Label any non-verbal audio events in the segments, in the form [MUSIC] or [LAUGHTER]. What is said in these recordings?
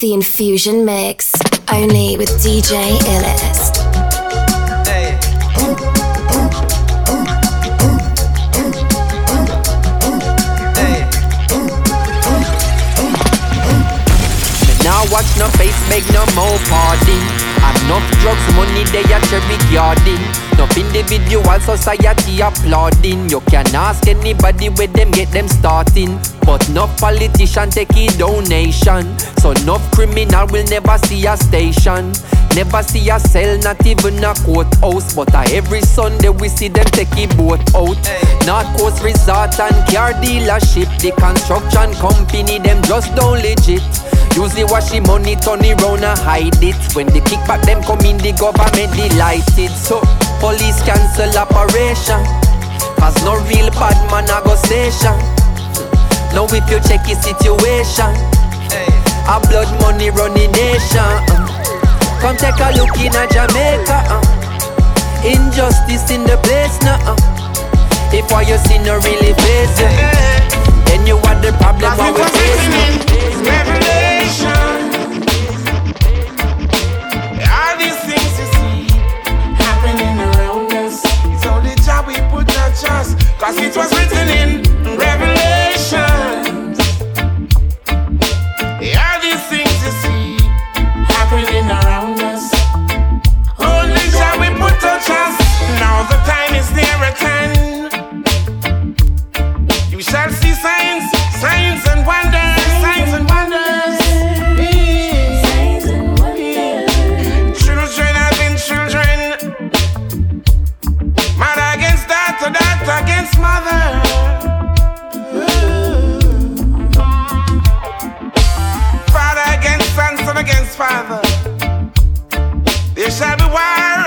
The Infusion Mix, only with DJ Illis. Now watch no face, make no more party. Enough drugs, money, they a cherry garden. Enough individual society applauding. You can ask anybody where them get them starting. But no politician take a donation. So no criminal will never see a station. Never see a cell, not even a courthouse. But a every Sunday we see them take a boat out. Hey. Coast Resort and car dealership. The construction company, them just don't legit. Usually wash the money, turn around and hide it. When they kick but them come in the government delighted. So police cancel operation. Cause no real bad man a go station. Now if you check his situation A blood money running nation uh. Come take a look in a Jamaica uh. Injustice in the place now uh. If what you see no really face Then you are the problem what Cause it was written in Father against son, son against father. There shall be war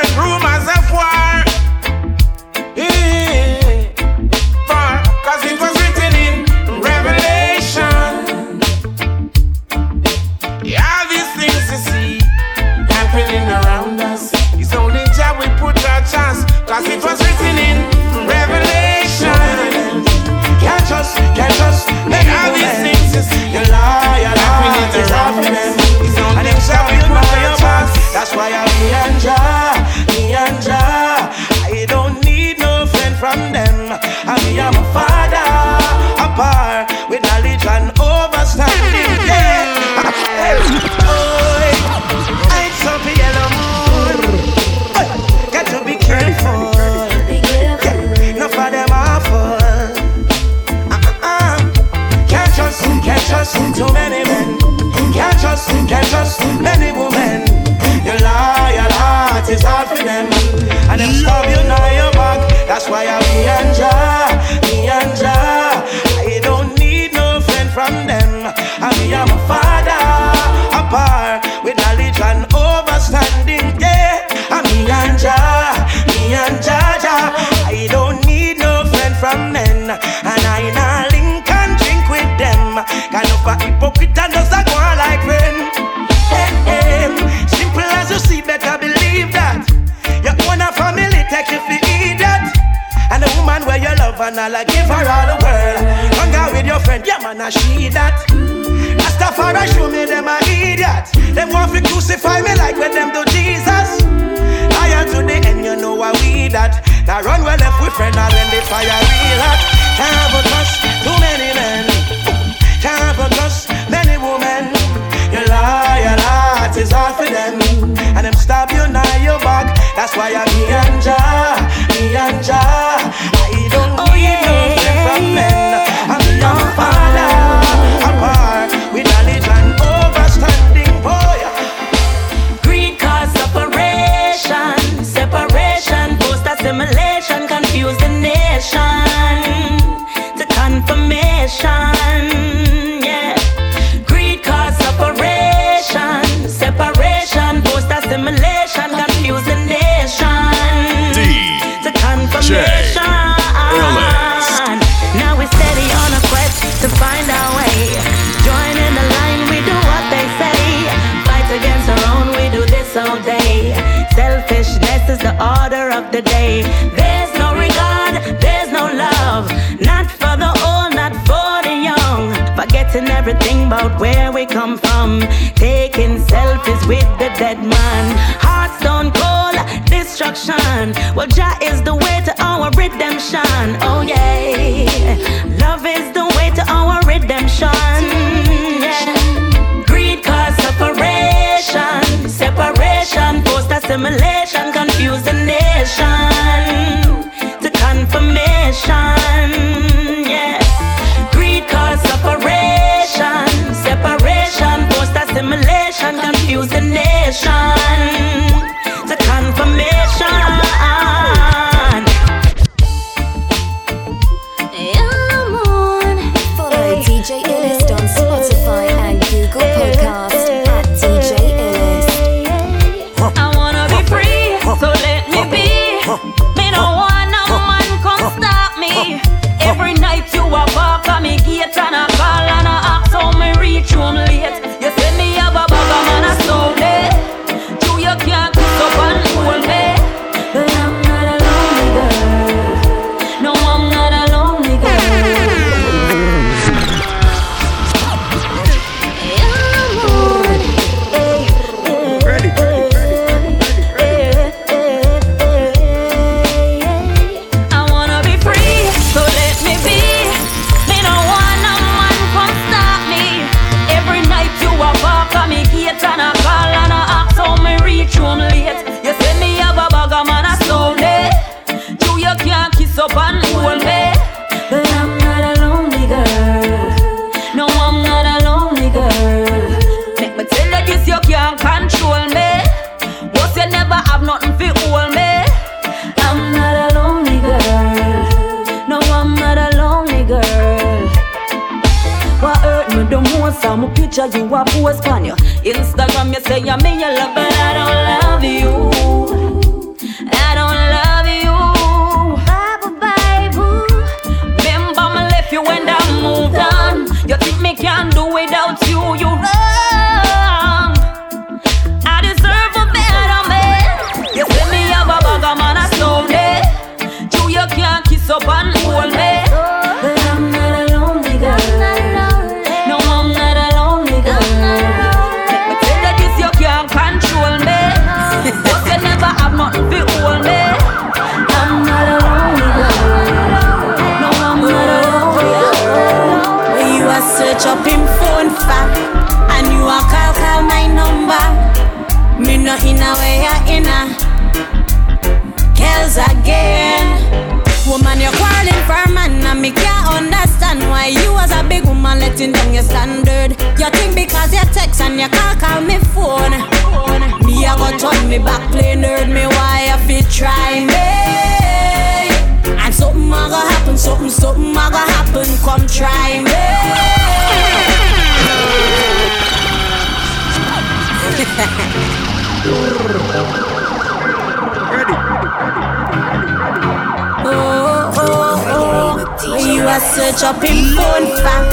I search up him phone fam.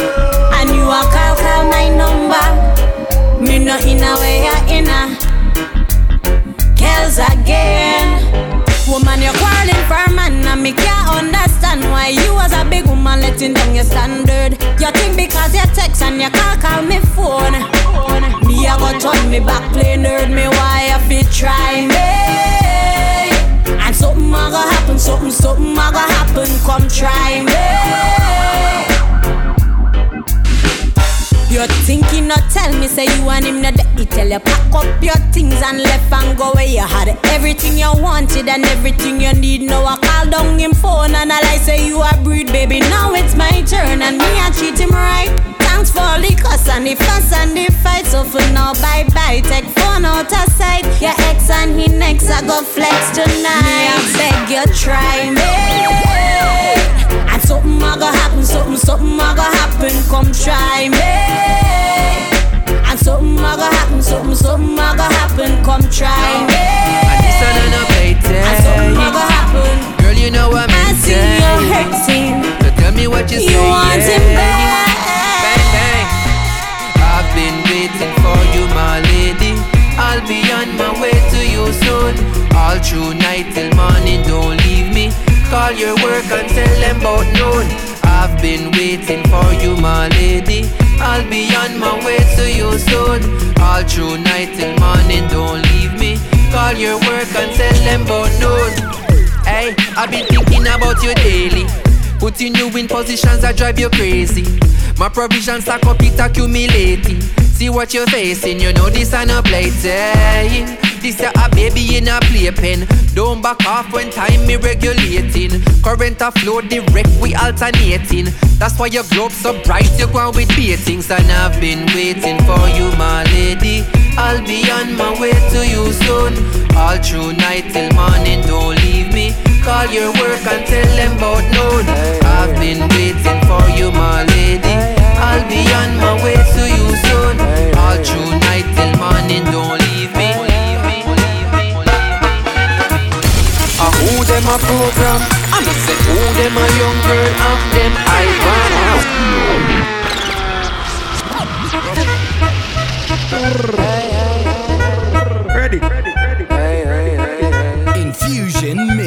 And you a call call my number. Me no in a way a in a. Girls again. Woman, you're quarreling for man, and me can't understand why you as a big woman letting down your standard. You think because you text and you call call me phone. Me a go turn me back play nerd, me why I be try me something, something a go happen. Come try me. You're thinking, not tell me, say you want him not dirty. Tell you pack up your things and left and go away. You had everything you wanted and everything you need. Now I call down him phone and I lie, say you a breed, baby. Now it's my turn and me I treat him right thanks for all the cuss and the fuss and the fight. So for now, bye bye. Take phone out of sight. Your ex and he next, I go flex tonight. Me, I beg you try me. And something a go happen, something something a go happen. Come try me. And something a go happen, something something a go happen. Come try me. And this another payday. And something a go happen. Girl, you know I'm I see you hurting. So tell me what you, you say. You want him back. soon. All through night till morning, don't leave me. Call your work and tell them about noon. I've been waiting for you, my lady. I'll be on my way to you soon. All through night till morning, don't leave me. Call your work and tell them about noon. Hey, I've been thinking about you daily. Putting you in positions that drive you crazy. My provisions stack up, it accumulating. See what you're facing, you know this ain't a plaything. This a baby in a playpen. Don't back off when time me regulating. Current a flow direct, we alternating. That's why your globe so bright, you go on with beatings. And I've been waiting for you, my lady. I'll be on my way to you soon. All through night till morning, don't leave me. Call your work and tell them about noon. I've been waiting for you, my lady. I'll be on my way to you soon. All through night till morning, don't leave me. Uh, who them a program? I'm a say who them a young girl of them I want Ready, ready, ready. Infusion mix.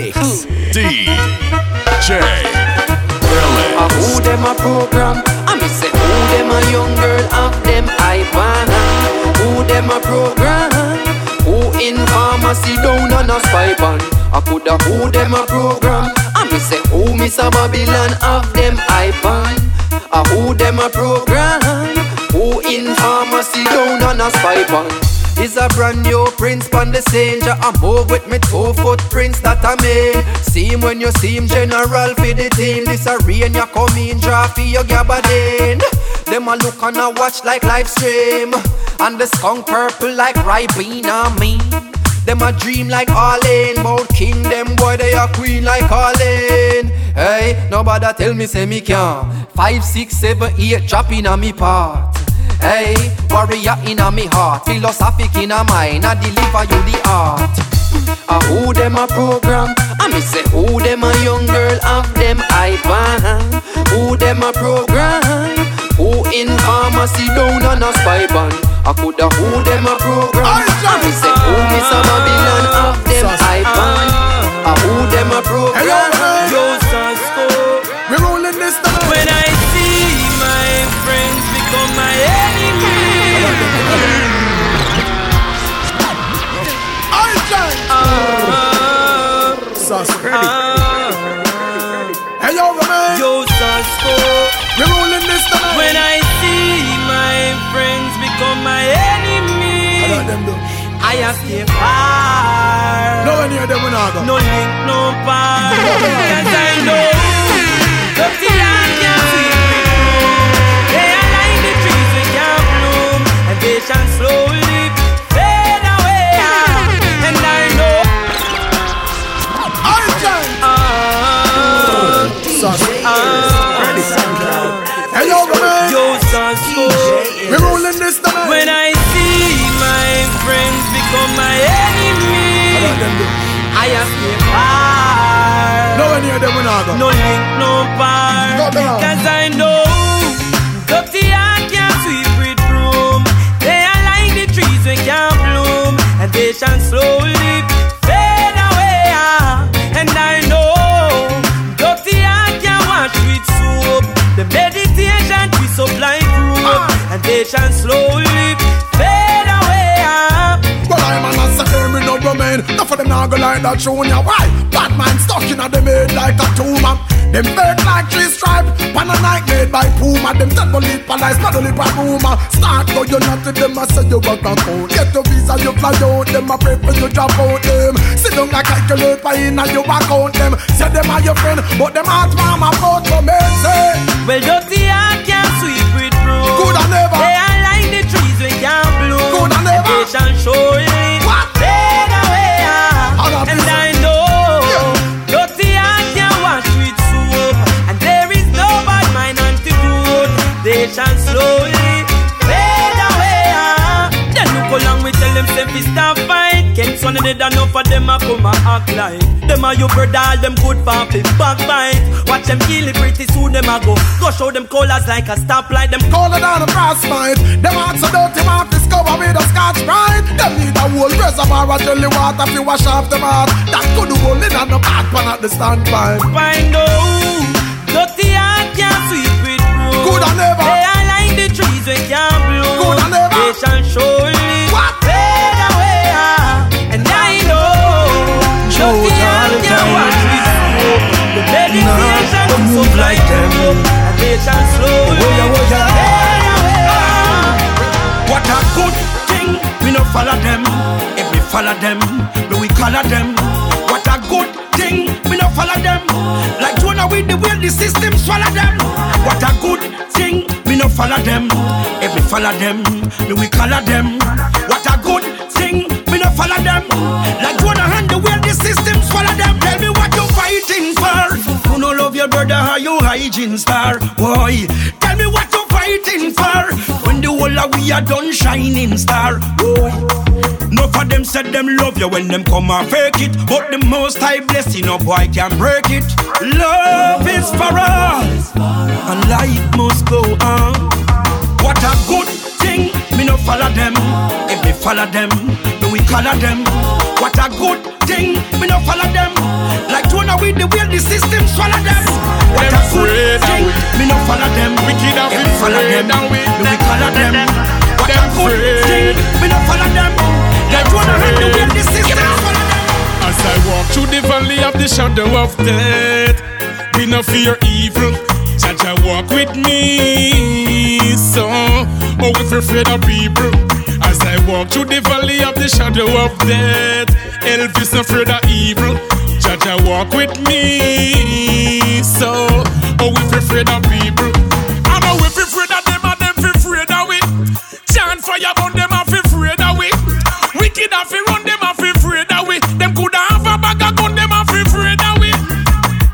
DJ Willis. Uh, who them a program? I'm a say who them a young girl of them I wanna. Who them a program? Who in pharmacy down on a spy band? I coulda who them a program I me say who miss a Babylon of them iPhone I who them a program Who in pharmacy down on a spy band is a brand new prince on the scene. I move with me two footprints that I made. See him when you see him, general for the team. This a rain, you come in, draw for your gabardine. Them a look and a watch like live stream. And the skunk purple like Ribena me. Them a dream like Arlene, Mount King, them boy they a queen like Arlene. Hey, nobody tell me say me can. Five, six, seven, eight, drop in a me part. Hey, warrior in a me heart, philosophic in a mind, I deliver you the art. A who them a program? I me say who them a young girl of them I ban. Who them a program? Who in pharmacy down on a spy band? I coulda who them a program. I me say who miss a Babylon of them I ban. A who them a program. Yo, Sasko, we rolling this. Ready. Hey yo, man. Yo, Sasko. We rolling this. When I see my friends become my enemy. How them do? I have stay far. No one near them when I go. No link, no part. [LAUGHS] Cause I know. Them when I go. No link, no down. Cause I know dirty and can't sweep with broom. They are like the trees we can't bloom, and they shall slowly fade away. And I know dirty and can't wash with soap. The meditation up like rope, and they shall slowly fade An answer, me no remain. Enough of them now go like that show ya. Why? Bad man stuck in a them head like a tumor. Them fake like three stripe. Pan a night made by Puma. Them tell believe police, not only by rumor. Start go you not to them, I say you work a count. Get your visa, you fly out. Them a pray for you drop out them. Sit down and calculate by in and you account them. Say them are your friend, but them heart mama vote for me. Say, Well, dirty and can't sweep with broom. good and never. They are like the trees we can't bloom. Good and never. they shall surely What? Tell them say fi stop fight. Kings one of done enough of them a come a act like them a you brother all them good for fi backbite. Watch them kill it pretty soon them a go. Go show them colors like a stoplight. Them Call it down a frostbite. Them hearts so dirty, want discover with a scotch brite. Them need a whole reservoir of jelly water to wash off them heart. That could hold in on the bad pan at the standpipe. find out dirty and can't sweep with broom. Good and never. They are like the trees we can't bloom. They shall surely fade know just the earth can wash this smoke. The vegetation move like them, and slowly fade away. What a good thing, we no follow them. If we follow them, do we color them? What a good thing, we no follow them. Like Jonah with the way the system swallow them. What a good thing, we no follow them. If we follow them, do we color them? What a good thing, we no follow them. Like Jonah system swallow them. Tell me what you fighting for. Who no love your brother, how you hygiene star? Boy, tell me what you fighting for. When the whole of we are done shining star. Boy. No for them said them love you when them come and fake it. But the most high blessing, no boy can break it. Love is for all, and life must go on. What a good thing, me no follow them. If me follow them, do we color them? What a good thing, me no follow them. Like Jonah with the way the system swallow them. What a good thing, me no follow them. Wicked and If me follow them, we do we color them? What a good thing, me no follow them. Like Jonah with the way the system swallow them. As I walk through the valley of the shadow of death, we no fear evil. Jaja walk with me, so oh we're afraid of people. As I walk through the valley of the shadow of death, Elvis no afraid of evil. Jaja walk with me, so oh if we're afraid of people. I know oh, if we're afraid of them, and them fi afraid of we. Chant fire on them,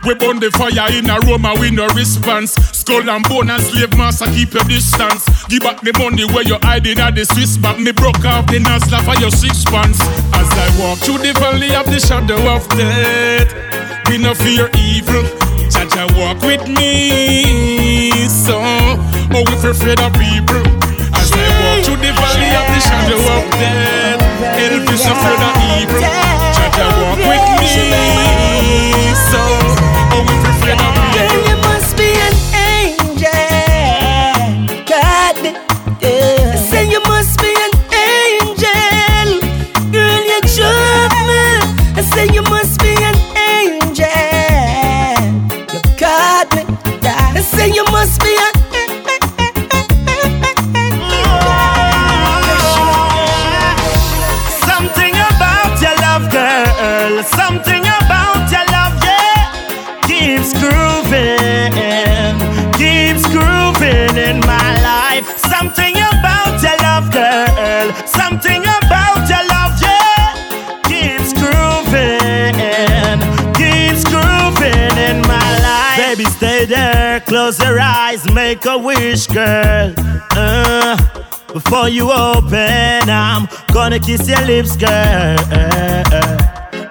We burn the fire in a Roma, we no response. Skull and bone and slave master, keep your distance. Give back the money where you hiding at the Swiss bank. Me broke off the Nasla for your six pants. As I walk through the valley of the shadow of death, we no fear evil. Jaja walk with me, so oh we afraid of people. As I walk through the valley of the shadow of death, Elvis afraid of evil. Jaja walk with me, oh we there, close your eyes, make a wish, girl. Uh. Before you open, I'm gonna kiss your lips, girl.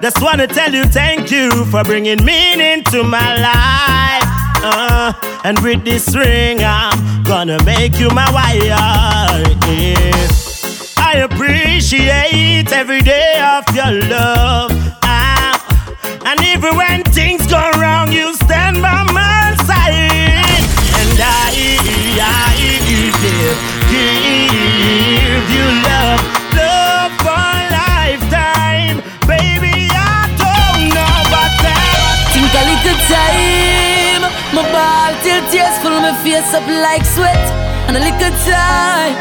Just wanna tell you thank you for bringing meaning to my life. Uh, and with this ring, I'm gonna make you my wife. Yeah. I appreciate every day of your love. Ah, and even when full up like sweat. And a little time.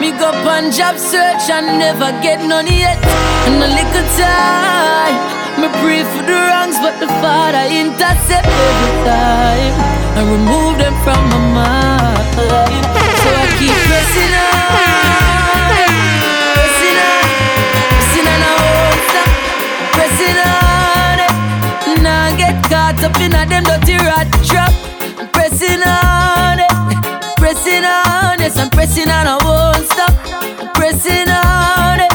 Me go on job search and never get none yet. And a little time. Me pray for the wrongs, but the Father intercept every time and remove them from my mind. So I keep pressing on, pressing on, pressing on, I won't stop, pressing on. It. Now get caught up in a them dirty rat trap. Pressing on. I'm pressing on, I won't stop. I'm pressing on it,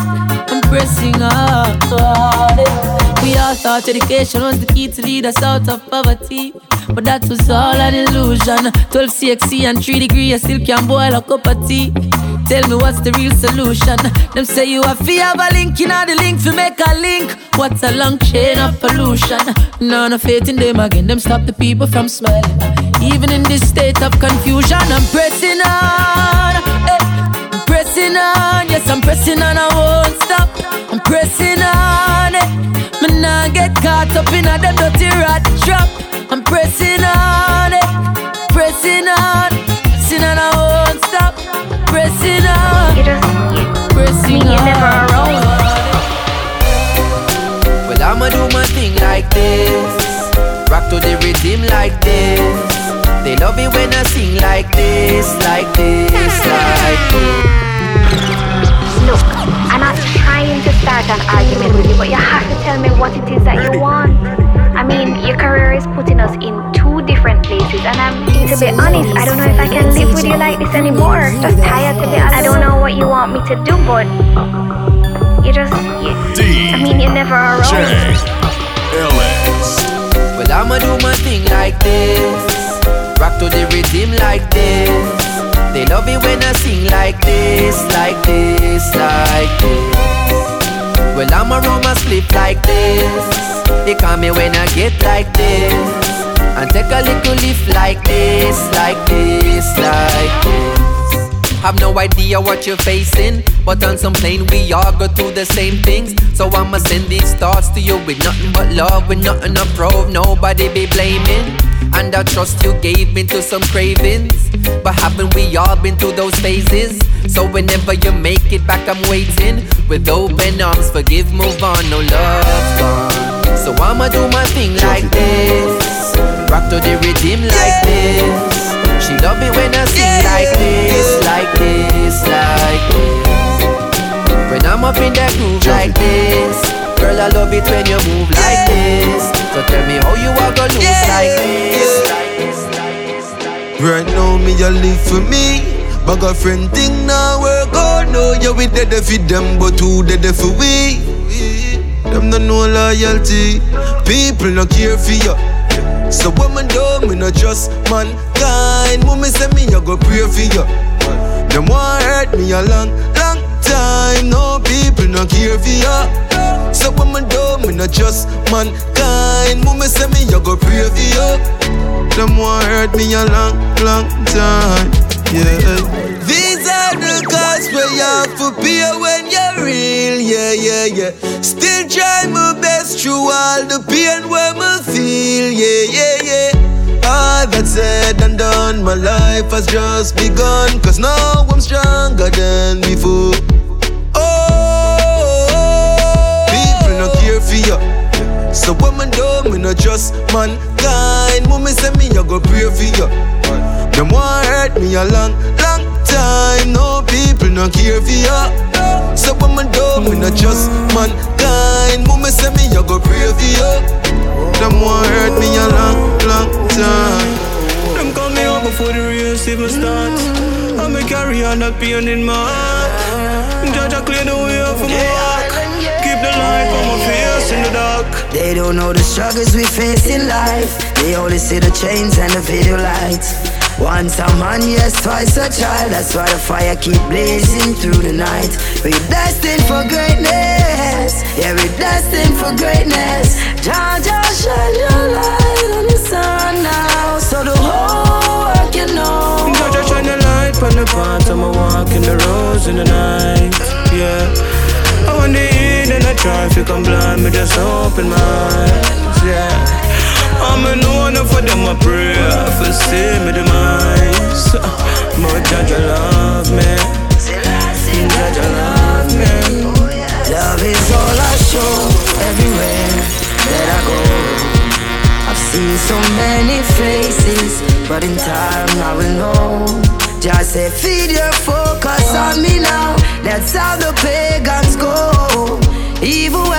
I'm pressing on it. We all thought education was the key to lead us out of poverty. But that was all an illusion. 12 CXC and 3 degree, I still can't boil a cup of tea. Tell me what's the real solution? Them say you have to have a link, you know the link to make a link. What's a long chain of pollution? None of faith in them again, them stop the people from smiling. Even in this state of confusion, I'm pressing on. Eh, I'm pressing on. Yes, I'm pressing on. I won't stop. I'm pressing on. Eh. Me nah get caught up in a dirty rat trap. I'm pressing on. Eh, pressing on. Me, you're never around. Well, I'ma do my thing like this. Rock to the rhythm like this. They love it when I sing like this, like this, like this. Look, I'm not trying to start an argument with you, but you have to tell me what it is that you want. I mean, your career is putting us in two different places, and I'm, to be honest, I don't know if I can live with you like this anymore. Just tired to be honest. I don't know what you want me to do, but you just, you, I mean, you're never around. Well, I'ma do my thing like this. Rock to the rhythm like this. They love it when I sing like this, like this, like this. Well, I'm around my sleep like this. They call me when I get like this. And take a little lift like this, like this, like this. Have no idea what you're facing, but on some plane we all go through the same things. So I'ma send these thoughts to you with nothing but love, with nothing to prove, nobody be blaming. And I trust you gave me to some cravings, but haven't we all been through those phases? So whenever you make it back, I'm waiting with open arms. Forgive, move on, no love's gone. So I'ma do my thing like this, rock to the rhythm like this. She love me when I sing like this, like this, like this. When I'm up in that groove like this, girl, I love it when you move like this. So tell me how you are gonna lose like this, like this, like this, like this. Right now, me a live for me. Bag a friend thing now work out. No, yeah, we dead for them, but who dead for we? Them no know loyalty. People no care for you. So me do, me no trust mankind. Mommy say me, I go pray for you. Them want hurt me a long, long time. No people no care for you. So me do, me no trust mankind. Mommy say me, I go pray for you. Them want hurt me a long, long time. Yeah. Are the costs where you have to pay when you're real. Yeah, yeah, yeah. Still try my best through all the pain where me feel. Yeah, yeah, yeah. All that said and done, my life has just begun. Cause now I'm stronger than before. Oh, people no care for you. So what me do, me no trust mankind. Mommy say me, I go pray for you. Them want hurt me a long, long time. No people no care for you. So what me do, me no trust mankind. Mommy say me, I go pray for you. Them want hurt me a long, long time. Them call me up before the race even starts. I'm a carry on that pain in my heart. Judge, I clear the way for my walk. Keep the light on my face in the dark. They don't know the struggles we face in life. They only see the chains and the video lights. Once a man, yes, twice a child. That's why the fire keep blazing through the night. We're destined for greatness. Yeah, we're destined for greatness. Jah, Jah, shine your light on the sun now, so the whole world can know. Judge, I shine the light on the path. I'm a walk in the roads in the night. Yeah. I want to eat and I traffic, I'm blind, me just open my eyes. Yeah. I'm a no one for them, I pray. For see me demise. But Judge, I love me. I love me. Love is all I show everywhere that I go. I've seen so many faces, but in time I will know. Just say, feed your focus on me now. That's how the pagans go. Even when the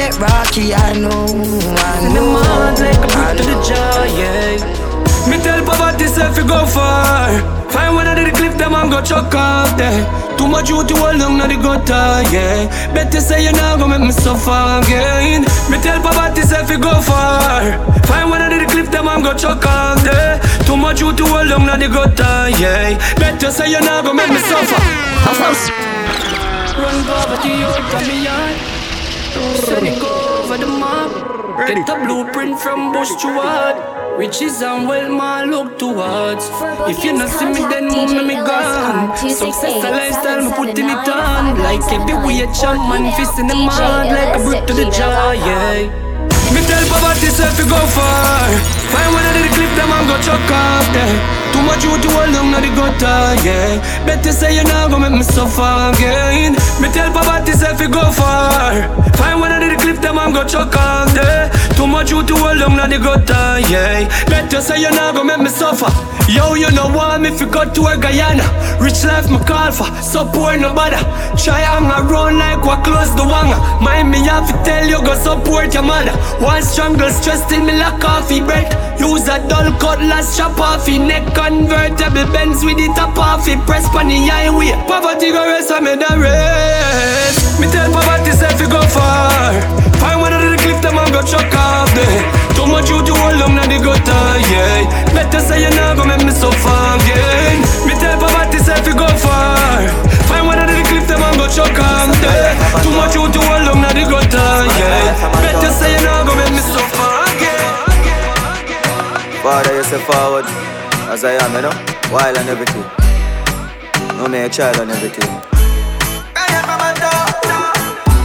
get rocky, I know. I In the know. mud like a I brick to the know. jaw, yeah. Me tell poverty self you go far. Find one under the cliff, them and go chuck off there. Too much you to hold down, now the gutter, yeah. Better say you now go make me suffer again. Me tell poverty self you go far. Find one under the cliff, them and go chuck off there. Too much you to hold down, now the gutter, yeah. Better say you now go make me suffer. Run poverty out of me yard. Go over the map. Get the blueprint from Bush to Ward. Riches and wealth, my look towards. If you not see me, then move me gone. Success a lifestyle, me putting it on. Like every a champ, man, fist in the mud, like a brick to the jaw, yeah. Me tell poverty self to go far. Find one of the clip them and go chuck off there Too much you to hold down on the gutter, yeah. Better say you now go make me suffer again. Me tell poverty self to go far. Find one of the clip them and go chuck off there Too much you to hold on the gutter, yeah. Better say you now go make me suffer. Yo, you know what, if you go to a Guyana. Rich life me call for, support no bother. Try hang around like what close the wanger Mind me have to tell you go support your mother. One strangle stress till me like coffee bread Use a dull cutlass chop off your neck. Convertible Benz with the top off it Press pon the highway. Poverty go rest I me the rest Me tell poverty self to go far. Find one of them and go chuck off there Too much you to hold on the gutter, yeah Better say you now go make me suffer again. Me tell poverty self to go far. Find one of the cliff them and go chuck off there Too much you to hold on the gutter, yeah Better say you now go make me suffer again. Father, you say forward as I am, you know, while and everything. No me a child and everything.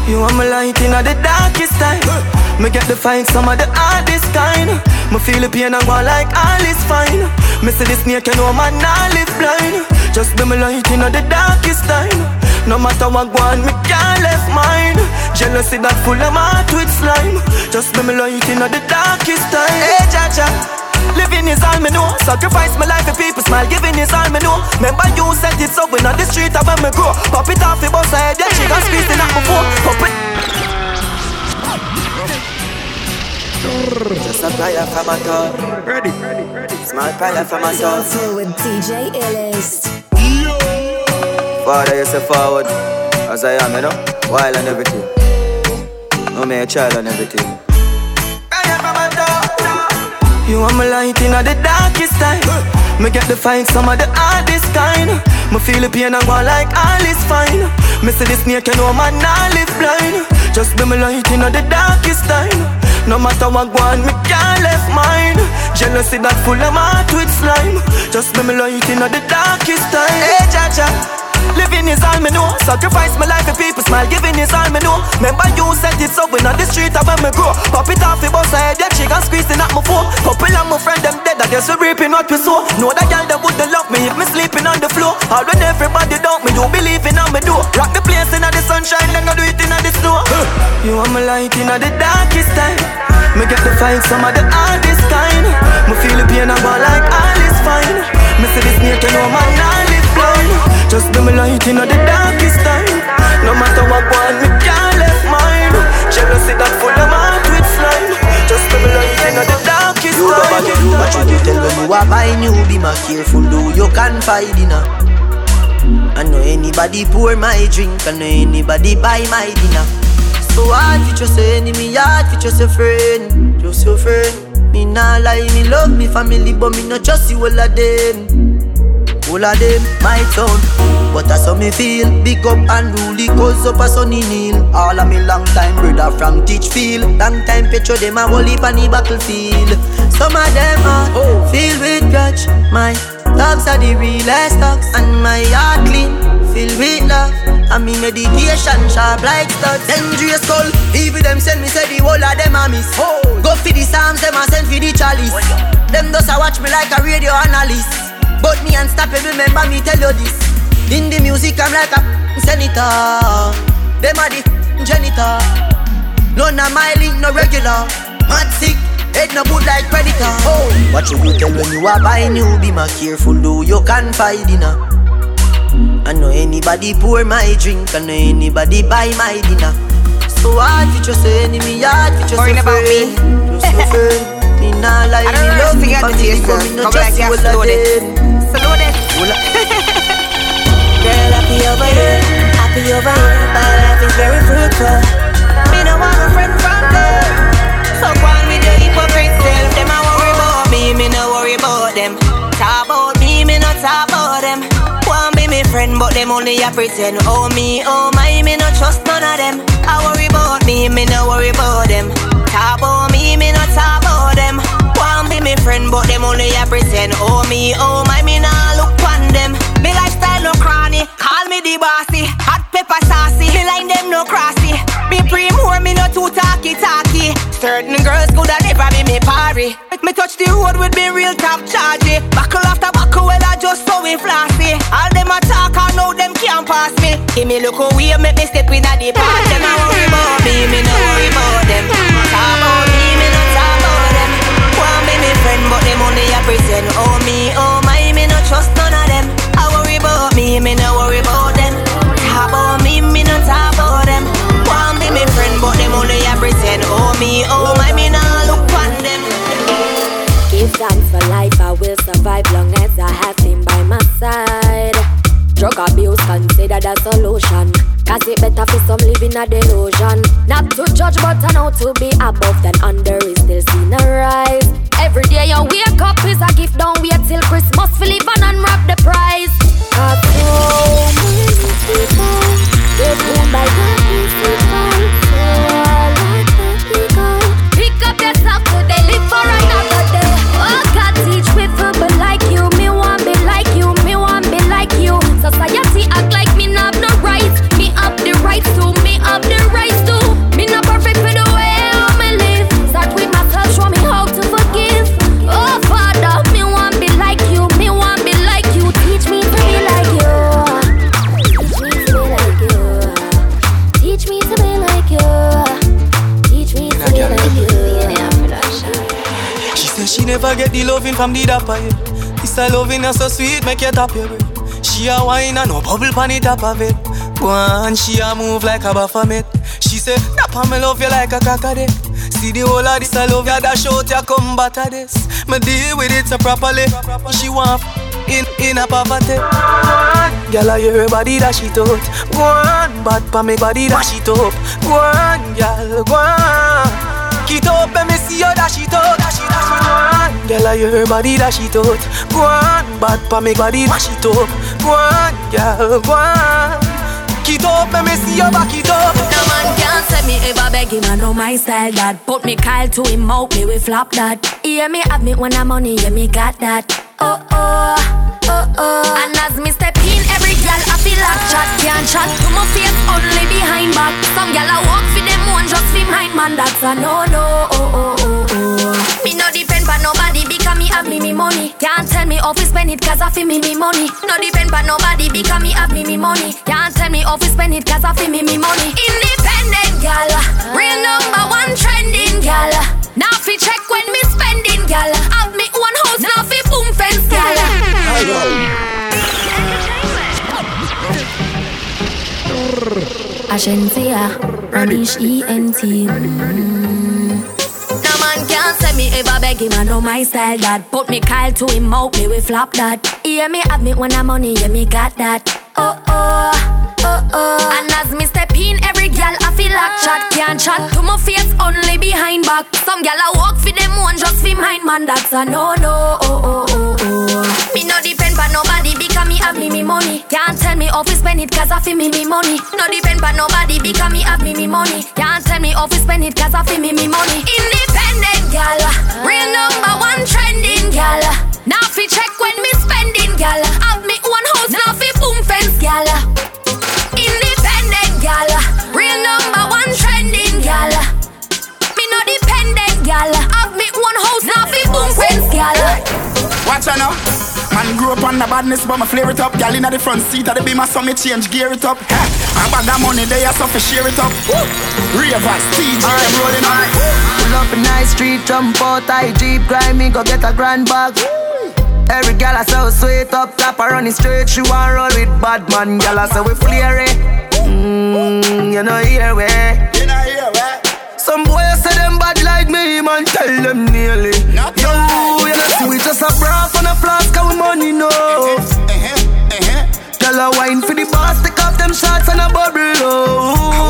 You are my light in the darkest time. Me get the fight some of the hardest kind. Me feel the pain and go like all is fine. Me see the snake, you know man, I live blind. Just be my light in the darkest time. No matter what go on, me can't left mine. Jealousy that full of heart with slime. Just be my light in the darkest time. Hey, Jaja. Living is all me know. Sacrifice my life for people smile. Giving is all me know. Remember you said it so when on the street I when me grow. Pop it off, it bust head. Yeah, she got squeezed in that before. Pop it. Just a prayer from my God. Ready, ready, ready. Small prayer from my God. with DJ Illest. Father, you say forward as I am, you know, while and everything. No me a child and everything. You are my light in the darkest time. Me get the fight some of the hardest kind. Me feel the pain and go like all is fine. Me see the snake, you know man, I live blind. Just be my light in the darkest time. No matter what go on, me can't left mine. Jealousy that full of heart with slime. Just be my light in the darkest time. Hey, Jaja. Living is all me know. Sacrifice my life for people smile. Giving is all me know. Remember you said it when on the street I when me grow. Pop it off, it bust head. Yeah, got squeezing at my phone. Couple of my friend them dead. I guess we reaping what we sow. Know that girl them wouldn't love me if me sleeping on the floor. All when everybody doubt me, you believe in on me do. Rock the place in the sunshine, then I do it in the snow. You are my light in the darkest time. Me get the fight some of the hardest kind. Me feel the pain and go like all is fine. Me see snake, you know man, I live blind. Just be my light in the darkest time. No matter what go on, me can't left mine. Jealousy that full of heart with slime. Just be my light in the darkest You time. and do what you tell when you are buying you Be more careful though you can find dinner I know anybody pour my drink I know anybody buy my dinner So hard for just a enemy Hard for just a friend Just your friend Me nah lie, me love me family But me not trust you all of them all of them, my town. But that's how me feel. Big up and rule cause up a sunny kneel All of me long time brother from Teachfield Long time petro them a whole heap on the battlefield. Some of them are filled with grudge. My dogs are the realest dogs. And my heart clean, filled with love. And me meditation sharp like studs. Dangerous skull, even them send me say the whole of them a miss. Go for the psalms, them a send for the chalice. Them just a watch me like a radio analyst but me unstoppable, remember me tell you this. In the music I'm like a senator. Them are the janitor. None of my link no regular. Mad sick, head no good like predator. Oh. What you tell when you are buying you Be more careful though you can find dinner I know anybody pour my drink I know anybody buy my dinner. So hard for just enemy Hard for just Worrying about me. Just a [LAUGHS] friend Me nah lie, I don't me love me you got the family taste, But me no Come like you you Wula. [LAUGHS] Girl, happy over here, happy over here. My life is very fruitful. Me no want a friend from them. So on with your hypocrite self. Them I worry about me, me no worry about them. Talk about me, me no talk about them. Want be me friend, but them only a pretend. Oh me, oh my, me no trust none of them. I worry about me, me no worry about them. Talk about me, me no talk about them. Want be me friend, but them only a pretend. Oh me, oh my, me no look them. Me lifestyle no cranny, call me the bossy. Hot pepper saucy, me line them no crossy. Me prim whore, me no too talky talky. Certain girls could have never be me party. Me touch the road with me real top chargy. Buckle after buckle, well I just so we flossy. All them a talk, I know them can't pass me. Give me look away, make me step in at the party. Them I worry about me, me no worry about them. Talk about me, me no talk about them. Want me me friend, but the money a pretend. Oh me, oh my, me no trust no me, no worry about them. Talk about me, me no talk about them. Want be me friend, but them only a pretend. Oh me, oh my, me no look on them. Give thanks for life, I will survive long as I have him by my side. Drug abuse considered a solution. Cause it better for some living a delusion. Not to judge, but I know to be above than under is still seen a rise. Every day you wake up is a gift, don't wait till Christmas live and unwrap the prize. Cause so people, they by from the dapper, yeah. This a loving is so sweet, make you tap your breath. She a wine and no bubble pan the top of it. Go on, she a move like a baphomet. She say, Dapper me love you like a crocodile. See the whole of this I love you, dash out ya come batter this. Me deal with it so properly. She want in in a poverty. Girl, I hear her body that she out. Go on, bad pa me body that she up. Go on, girl, go on. Get up and me see you dash it out. Dash it, dash it out. Girl, I hear her body that she out. Go on, bad pa me body mash it up. Go on, girl, go on. Get eh, up and me see you back it up. No man can't say me ever beg him, I know my style that Put me Kyle to him out, me we flop that Yeah, me have me when I'm money, yeah, me got that Oh, oh, oh, oh And as me step in, every girl I feel like chat Can't chat to my face, only behind back Some girl I walk for them one, just mine, man That's a no-no, oh, oh, oh, oh Me no depend on nobody because me have me me money. Can't tell me to spend it cause I feel me me money. No depend on nobody because me have me me money. Can't tell me to spend it cause I feel me me money. Independent gal, real number one trending gal. Now fi check when me spending gal. Have me one house, now fi boom fence gal. Agencia, Ranish ENT mm. No say me ever beg him, I know my style that Put me Kyle to him out, me we flop that. Yeah, me have me when I'm money, yeah, me got that. Oh, oh, oh, oh. And as me step in, every girl I feel like chat Can't chat to my face, only behind back. Some girl I walk for them one, just for mine, man. That's a no-no, oh, oh, oh, oh. Me no depend on nobody because have me me money. Can't tell me how to spend it cause I feel me me money. No depend on nobody because me have me me money. Can't tell me how to spend it cause I feel me me money. Independent gal, real number one trending gal Now fi check when me spending gal Have me one house, now fi boom fence gal Independent gal, real number one trending gal Me no dependent gal Have me one house, now fi boom fence gal Watch out now. Man grew up on the badness, but me flare it up. Gal inna the front seat of the beamer, so me change gear it up. Ha! I bag that money there, so fi share it up. Ravers, TG, them rolling up. Pull up in nice street, jump out, I jeep, grind me, go get a grand bag. Every gal I so sweet up top, I running straight. She want roll with bad man, gal I say we flare it. Mmm, you know here we. Some boys say them bad like me, man, tell them nearly. Yo, you know see we just a bra on a flask, our money no. Girl a wine for the boss, take off them shots and a bubble. Oh,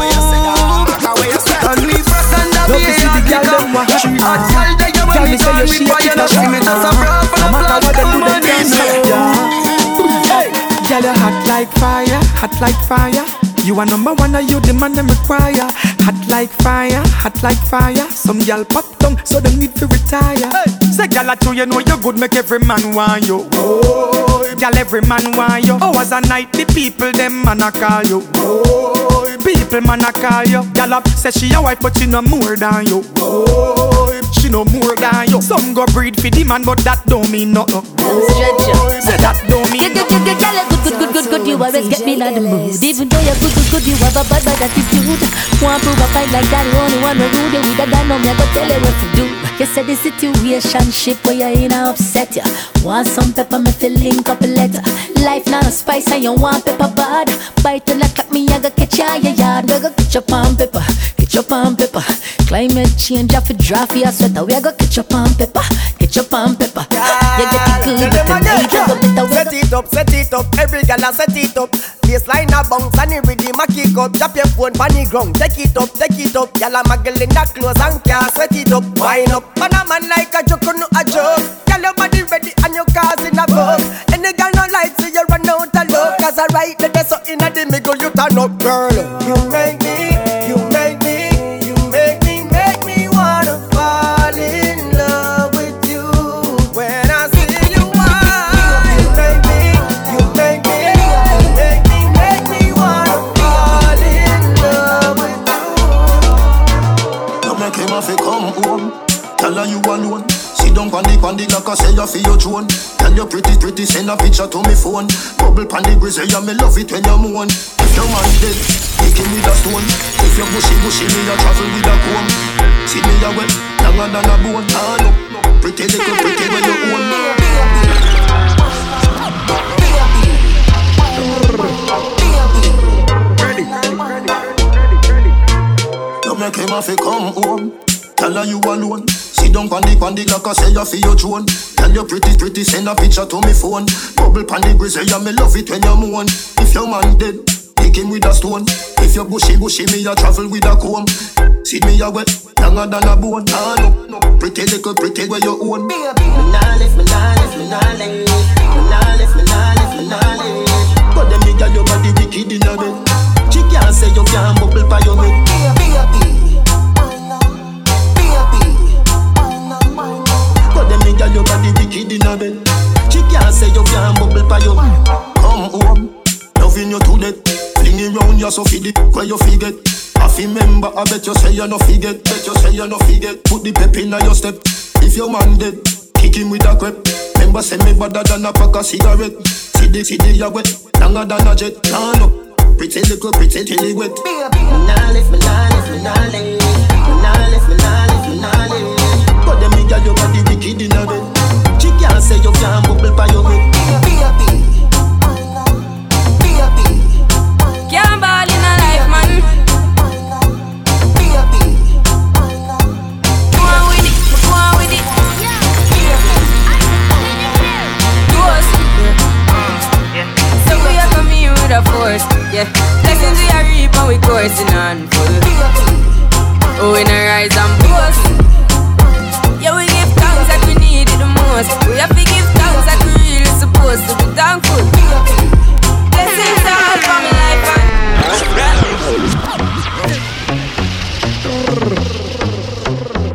and me frost and the Love to see the girl them want She hot girl that you Tell want me me say you done with shake boy, it you know see me just a bra on No a matter flask, what them our do, them money no. Girl, you hot like fire, hot like fire. You are number one, and you the man them require. Hot like fire, hot like fire. Some gal pop down, so them need to retire. Hey, say gal, I tell you know you good, make every man want you. Oh, Girl, every man want you. Hours a night, the people them man a call you. Oh, people man a call you. Girl, say she a wife, but she no more than you. Oh, she no more than you. Some go breed for the man, but that don't mean nothing. Oh, say that don't mean nothing. Girl, good, good, good, good, good. You always get me in the mood. Even though you're good, good, good, you have a bad, bad attitude. Want prove a fight like that, you only want to rude. With a gun, I'm gonna tell you what to do. You said the situation ship where you're in a upset ya. Want some pepper, me feel link up a letter. Life not a spice and you want pepper bad. Bite and like me, I got catch ya, yeah, yard. We go catch up on pepper, catch up on pepper. Climate change, I for draft for your sweater. We go catch up on pepper, catch up on pepper. You get it good, but tonight I go better. Set it up, set it up. Every gal a set it up. Baseline a bounce and the rhythm a kick up. Drop your phone on the ground, take it up, take it up. Gal a muggle in the clothes and can't sweat it up. Wind up, man a man like a joke, no a joke. Gal your body ready and your cars in a boat. Cause I right there so in a the middle you turn up, girl. You make me, you make me, you make me, make me wanna fall in love with you. When I see you, why you make me, you make me, you make me, make me wanna fall in love with You make him have to come home. Tell her you alone. Sit down on the on like I say you feel your throne. Tell you pretty pretty send a picture to me phone. Bubble pan the grizzly yeah me love it when you're moan. If your man dead, kick him with a stone. If you're bushy bushy me a travel with a comb. See me a wet, longer than a bone. Ah no, pretty little pretty when you own. You make him have to come home. Tell her you alone. Down on the on the like I say you feel your throne. Tell you pretty pretty send a picture to me phone. Bubble pan the grizzly yeah me love it when you moan. If your man dead, kick him with a stone. If you bushy bushy me a travel with a comb. See me a wet, longer than a bone. Ah no, no, pretty little pretty where you own. Me nah lift, me nah lift, me nah lift, me nah lift, me nah lift, me nah lift. But them me your body wicked in a bed. She can't say you can't bubble by your head. By your. Come home, loving you to death. Fling round you so feed it where you forget. I feel member, I bet you say you no forget. Bet you say you no forget. Put the pep in your step. If your man dead, kick him with a crep. Remember, say me better than a pack of cigarette. See the see the ya wet, longer than a jet. Nah no, pretty little pretty till it wet. Me nah lift, me nah lift, me nah lift, me nah lift, me nah lift, me nah lift. But them me girl your body wicked in a bed. She can't say you can't bubble by your head. Yeah. Blessings we are reap and we coursing on full. Oh, we not rise and boast. Yeah, we give thanks that we need it the most. We have to give thanks that we really supposed to be thankful. Blessings all for my life and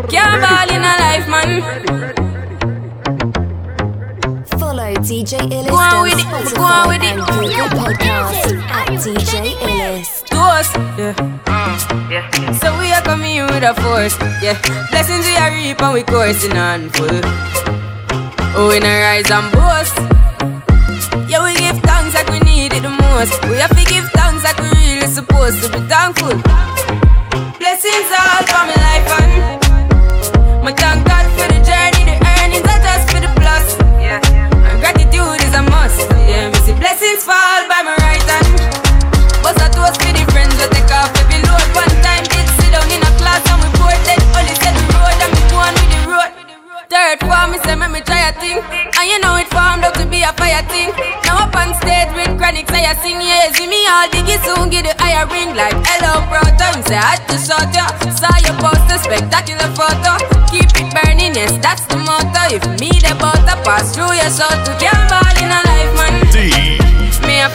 Can't ball in a life, man. DJ Illis Go on with it, go on with it. Podcasts at DJ Illis. Toast, yeah. So we are coming here with a force, yeah. Blessings we are reap and we coursing on full. Oh, we not rise and boast. Yeah, we give thanks like we need it the most. We have to give thanks like we really supposed to be thankful. Blessings all for my life and my thank God for the journey, blessings fall by my right hand. But I toast for the friends we take off every load. One time did sit down in a class and we bored then only said the road and we go on with the road. Third form, me say make me try a thing, and you know it formed up to be a fire thing. Now up on stage with chronic, say I sing, yeah, see me all diggy soon, get the higher ring like hello, bro. Time say I to shut ya. Saw your poster, spectacular photo. Keep it burning, yes, that's the motto. If me the butter pass through your soul to can't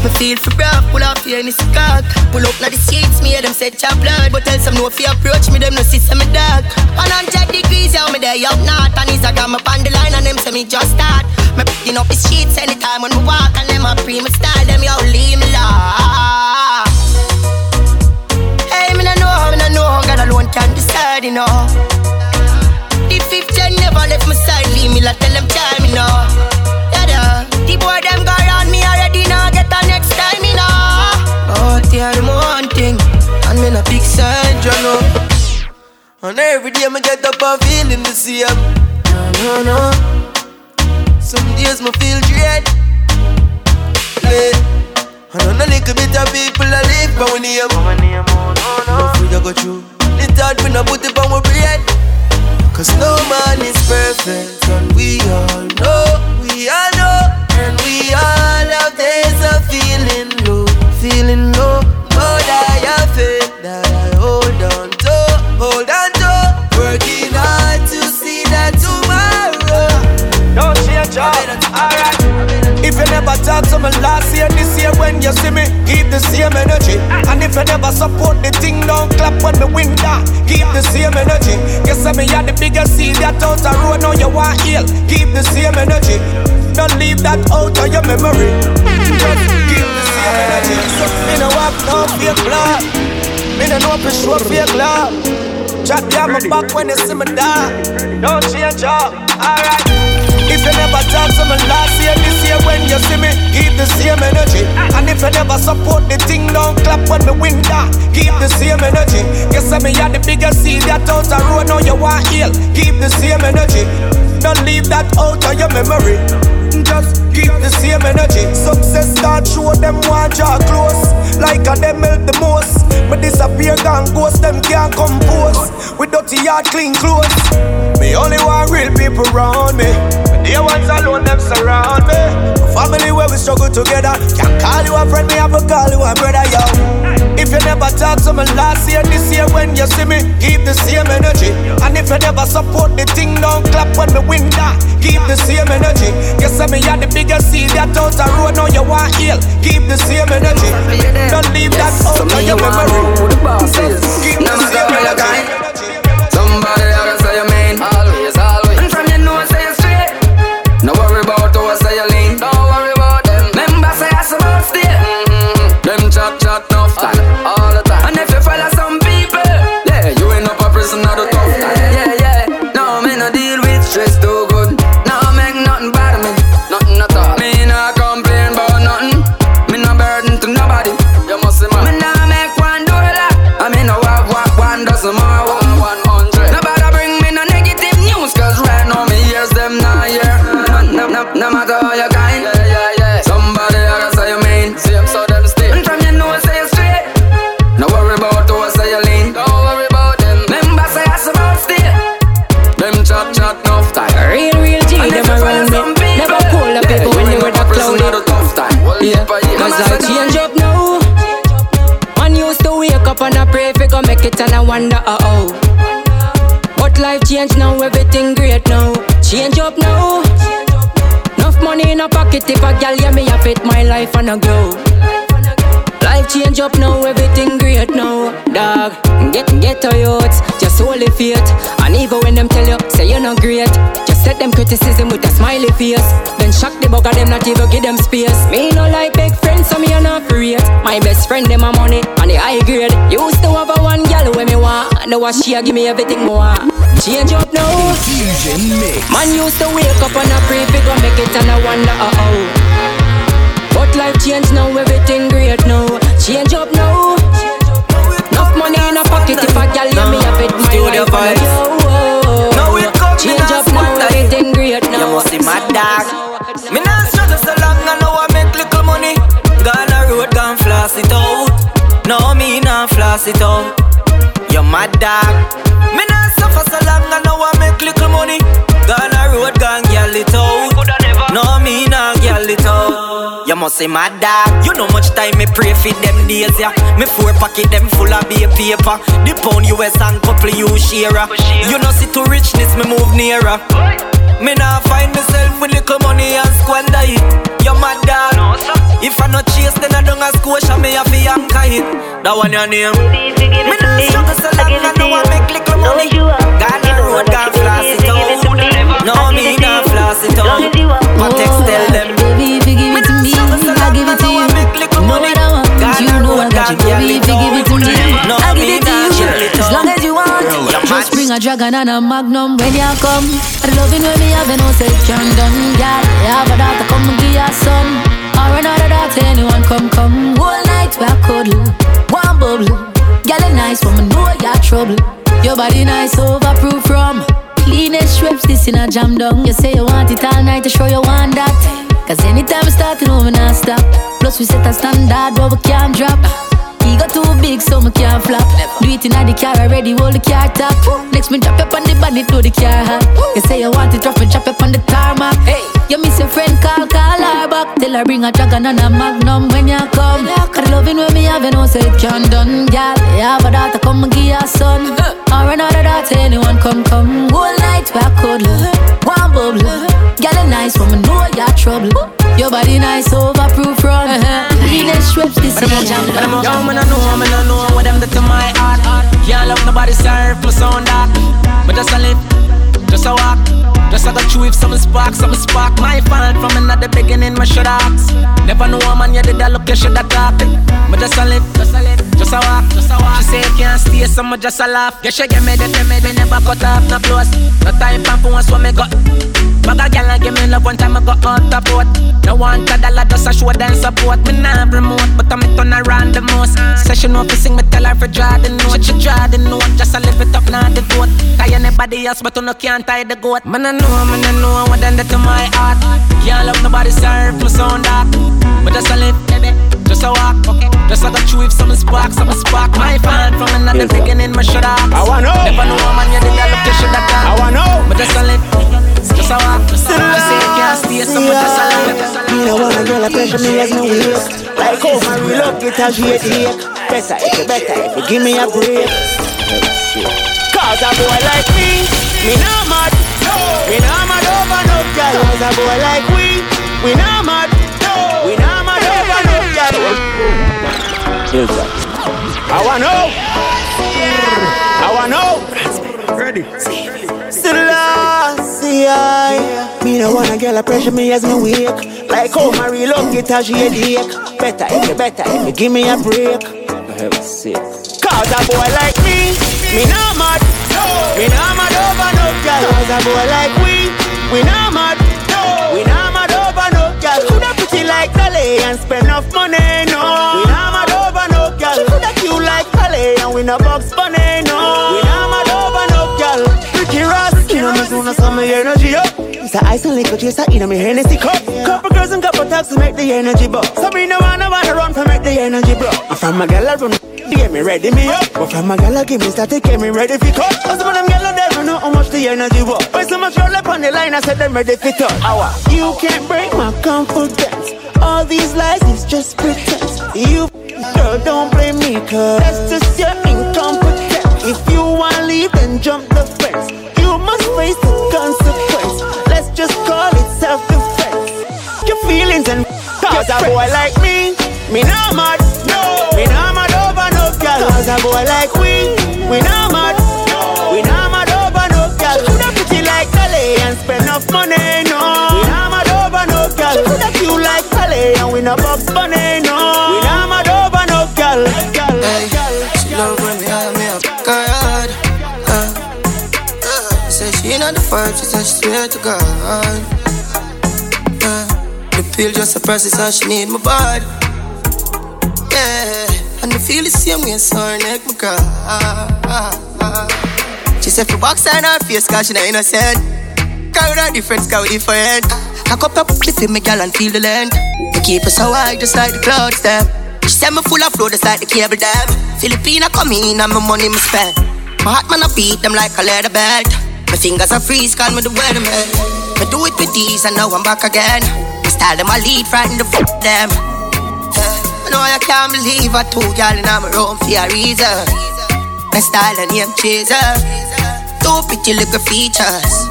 Me feel for rough, pull off the cock. Pull up now the seats, me hear them say chop blood. But tell some no you approach me, them no see some me dark. 100 degrees, yeah, me there up north. And Instagram up on the line and them say me just start. Me picking up the sheets anytime when we walk. And them a pre me style, them yo leave me law. Hey, me no know, me no know, God alone can decide, you know. The fifth gen never left my side, leave me like tell them time, you know. Yeah. The boy them go the next time, you know. Oh, tear them one and me no big side, you know. And every day me get up and feeling the same. No, no, no. Some days me feel dread. Play. And on a little bit of people I live by when name. Oh, no no. food I go through. The thought we no put it on my bread. Cause no man is perfect. And we all know, we all know. And we all Feeling low. But I have faith that I hold on to. Hold on to. Working hard to see that tomorrow. Don't change up. Alright. If you never talk to me last year, this year when you see me, keep the same energy. And if you never support the thing, don't clap when me win down. Keep the same energy. Guess I me had the biggest seed that out the road, now you want heal. Keep the same energy. Don't leave that out of your memory. Just same energy. Me no have no fake love. Me no know for sure fake love. Chat down my back when you see me down. Don't change up. Alright. If you never talk to me last year, this year when you see me, keep the same energy. And if you never support the thing, don't clap when me win that. Keep the same energy. Guess I me had the biggest seed that out the road, now you want heal. Keep the same energy. Don't leave that out of your memory. Just keep the same energy. Success start show them want draw close. Like a them help the most. But disappear gone ghost, them can't compose. With dirty yard, clean clothes. Me only want real people around me. The ones alone, them surround me. Family where we struggle together. Can't call you a friend, me have to call you a brother, yo. If you never talk to me last year, this year when you see me, keep the same energy. And if you never support the thing, don't clap when me win that. Keep the same energy. Guess I me had the biggest seed that out the road, now you want heal. Keep the same energy. Don't leave that out So of your memory. Keep the same energy. Up now. Enough money in a pocket if a gal yeah me a fit my life and a grow. Life change up now, everything great now. Dog, get get a youth, just hold the faith. And even when them tell you, say you're not great, set them criticism with a smiley face. Then shock the bug of them, not even give them space. Me no like big friends, so me a not create. My best friend, them a money, and the high grade. Used to have a one gal when me want, now a she a give me everything more. Change up now. Fusion Mix. Man used to wake up and a pray fi go make it and I wonder uh oh. But life change now, everything great now. Change up now. Enough money in a pocket if a gal yeah me a fit my Studio life must see my dog. Me not struggle so long, I know I make little money. Gone a road, gone floss it out. No, me not floss it out. You my dog. Me not suffer so long, I know I make little money. Gone a road, gone gyal it out. No, me not gyal it out. You must say my dog. You know much time me pray for them days, yeah. Me four pocket them full of beer paper. The pound US and couple you share. You know see to richness, me move nearer. Me nah find myself with little money and squander it. You mad dog? No. If I not chase, then I don't ask question. Me have to anchor it. That one your name. Me nah struggle so long, I know I make little money. God on road, God floss it out. Oh. No, me nah floss it out. But text tell them. Baby, if you give it me, I'll give it to you. Know what I want, you know I got you. Baby, if you give it to me, I'll give it to you. As long as you want. Just bring a dragon and a magnum when you come. The loving when me have no second done, girl. You have a daughter, come and give your son. Or another daughter, anyone come, come. Whole night we a cuddle, one bubble. Girl, it nice, me know you're trouble. Your body nice, overproof from. Cleanest strips, this in a jam down. You say you want it all night to show you want that. Cause anytime we start, you know we not stop. Plus we set a standard, but we can't drop. Ego too big, so me can't flop. Do it in the car already, hold the car top. Next me drop up on the bonnet, do the car hot. You say you want it rough, me drop up on the tarmac. Hey, you miss your friend, call, call Tell her bring a dragon and a magnum when you come. Cause the loving when me have, you know, say it can done, girl. You have a daughter, come and give your son. [LAUGHS] Or another daughter, anyone come, come. Whole night we a cuddle, one bubble. Girl, it nice, me know you're trouble. Your body nice, overproof run. Cleanest uh-huh. strips, this is a jam. Yo, man, I know, man, I know what them do to my heart. Can't love nobody serve my sound dark. But just a live, just a walk. Just a go through if some spark, some spark. My fault from another beginning, my should ask. Never know a man, you did that look, you should have talk. But just a live, just a live, just a walk, just a walk. She say you can't stay, so me just a laugh. Yeah, she give me the me, me never cut off, no close. No time for once when me got. A gal and give me love one time I go out the boat. No want a dollar just a show them support. Me nah remote, but I'm turn around the most. Session off to sing me tell her for draw the note. She draw the note, just a live it up now the vote. Tie anybody else, but you no can't tie the goat. Man I know, man I know what done that to my heart. Can't love nobody serve my sound dark, but just a live, baby. Just a walk, okay. Just a go through if some spark, some spark. My fan from another beginning, in my should ask. I wanna know. Never know a man you did that look, you should have I wanna know. But just a live, just can't stay, so me just a live. Me no want a girl a pressure me as me weak Like up it as she a take Better if you better if you give me a break Cause a boy like me, me not mad Me not mad over no girl Cause a boy like we, we not mad We not mad over no girl I wanna know I wanna know Ready. Selassie, I. Me no want a girl a pressure me as me wake Like how my real love get as she a dick. Better if you better if you give me a break. For heaven's sake. Cause a boy like me, me not mad. We not mad over no girl. Cause a boy like we, we not mad. No. We not mad over no girl. Coulda pretty like Dolly and spend enough money, no. We not mad over no girl. She coulda cute like Dolly and we no box bunny, as some energy up. It's a ice and liquor chaser in me Hennessy cup. Couple girls and couple tags to make the energy buck So me no wanna wanna run for make the energy bro I'm from my gal I run Get me ready me up. But from my gal I give me static Get me ready for cut Cause of them gal I never know how much the energy was Why so much roll up on the line I said them ready for touch. Hour You can't break my confidence. All these lies is just pretense. You girl don't blame me Cause that's just your incompetence. If you wanna leave then jump the fence You must face the consequence. Let's just call it self-defense. Your feelings and Cause a boy like me Me not mad No. Me not mad over no girl. Cause a boy like we We not mad. No, We not mad over no girl. She coulda pretty like Dolly And spend enough money no. We not mad over no girl. She coulda cute like Dolly And we no box bunny the she said she swear to God. Uh, the pill just suppresses how she need my body. Yeah, and the feel the same way, so her neck my cry. She said for box on her face, cause she not innocent. Carry her different, cause we different. I cup up the feel me gal and feel the land. We keep us so high, just like the clouds, them. She said me full of flow, just like the cable dam. Filipina come in and my money me spend. My heart man I beat them like a leather belt. Fingers are freeze, call me the weatherman. Me do it with these and now I'm back again. Style them I lead, frighten the fuck them. I know I can't believe I told y'all in my room for a reason. My style and name chaser. Two pretty little features.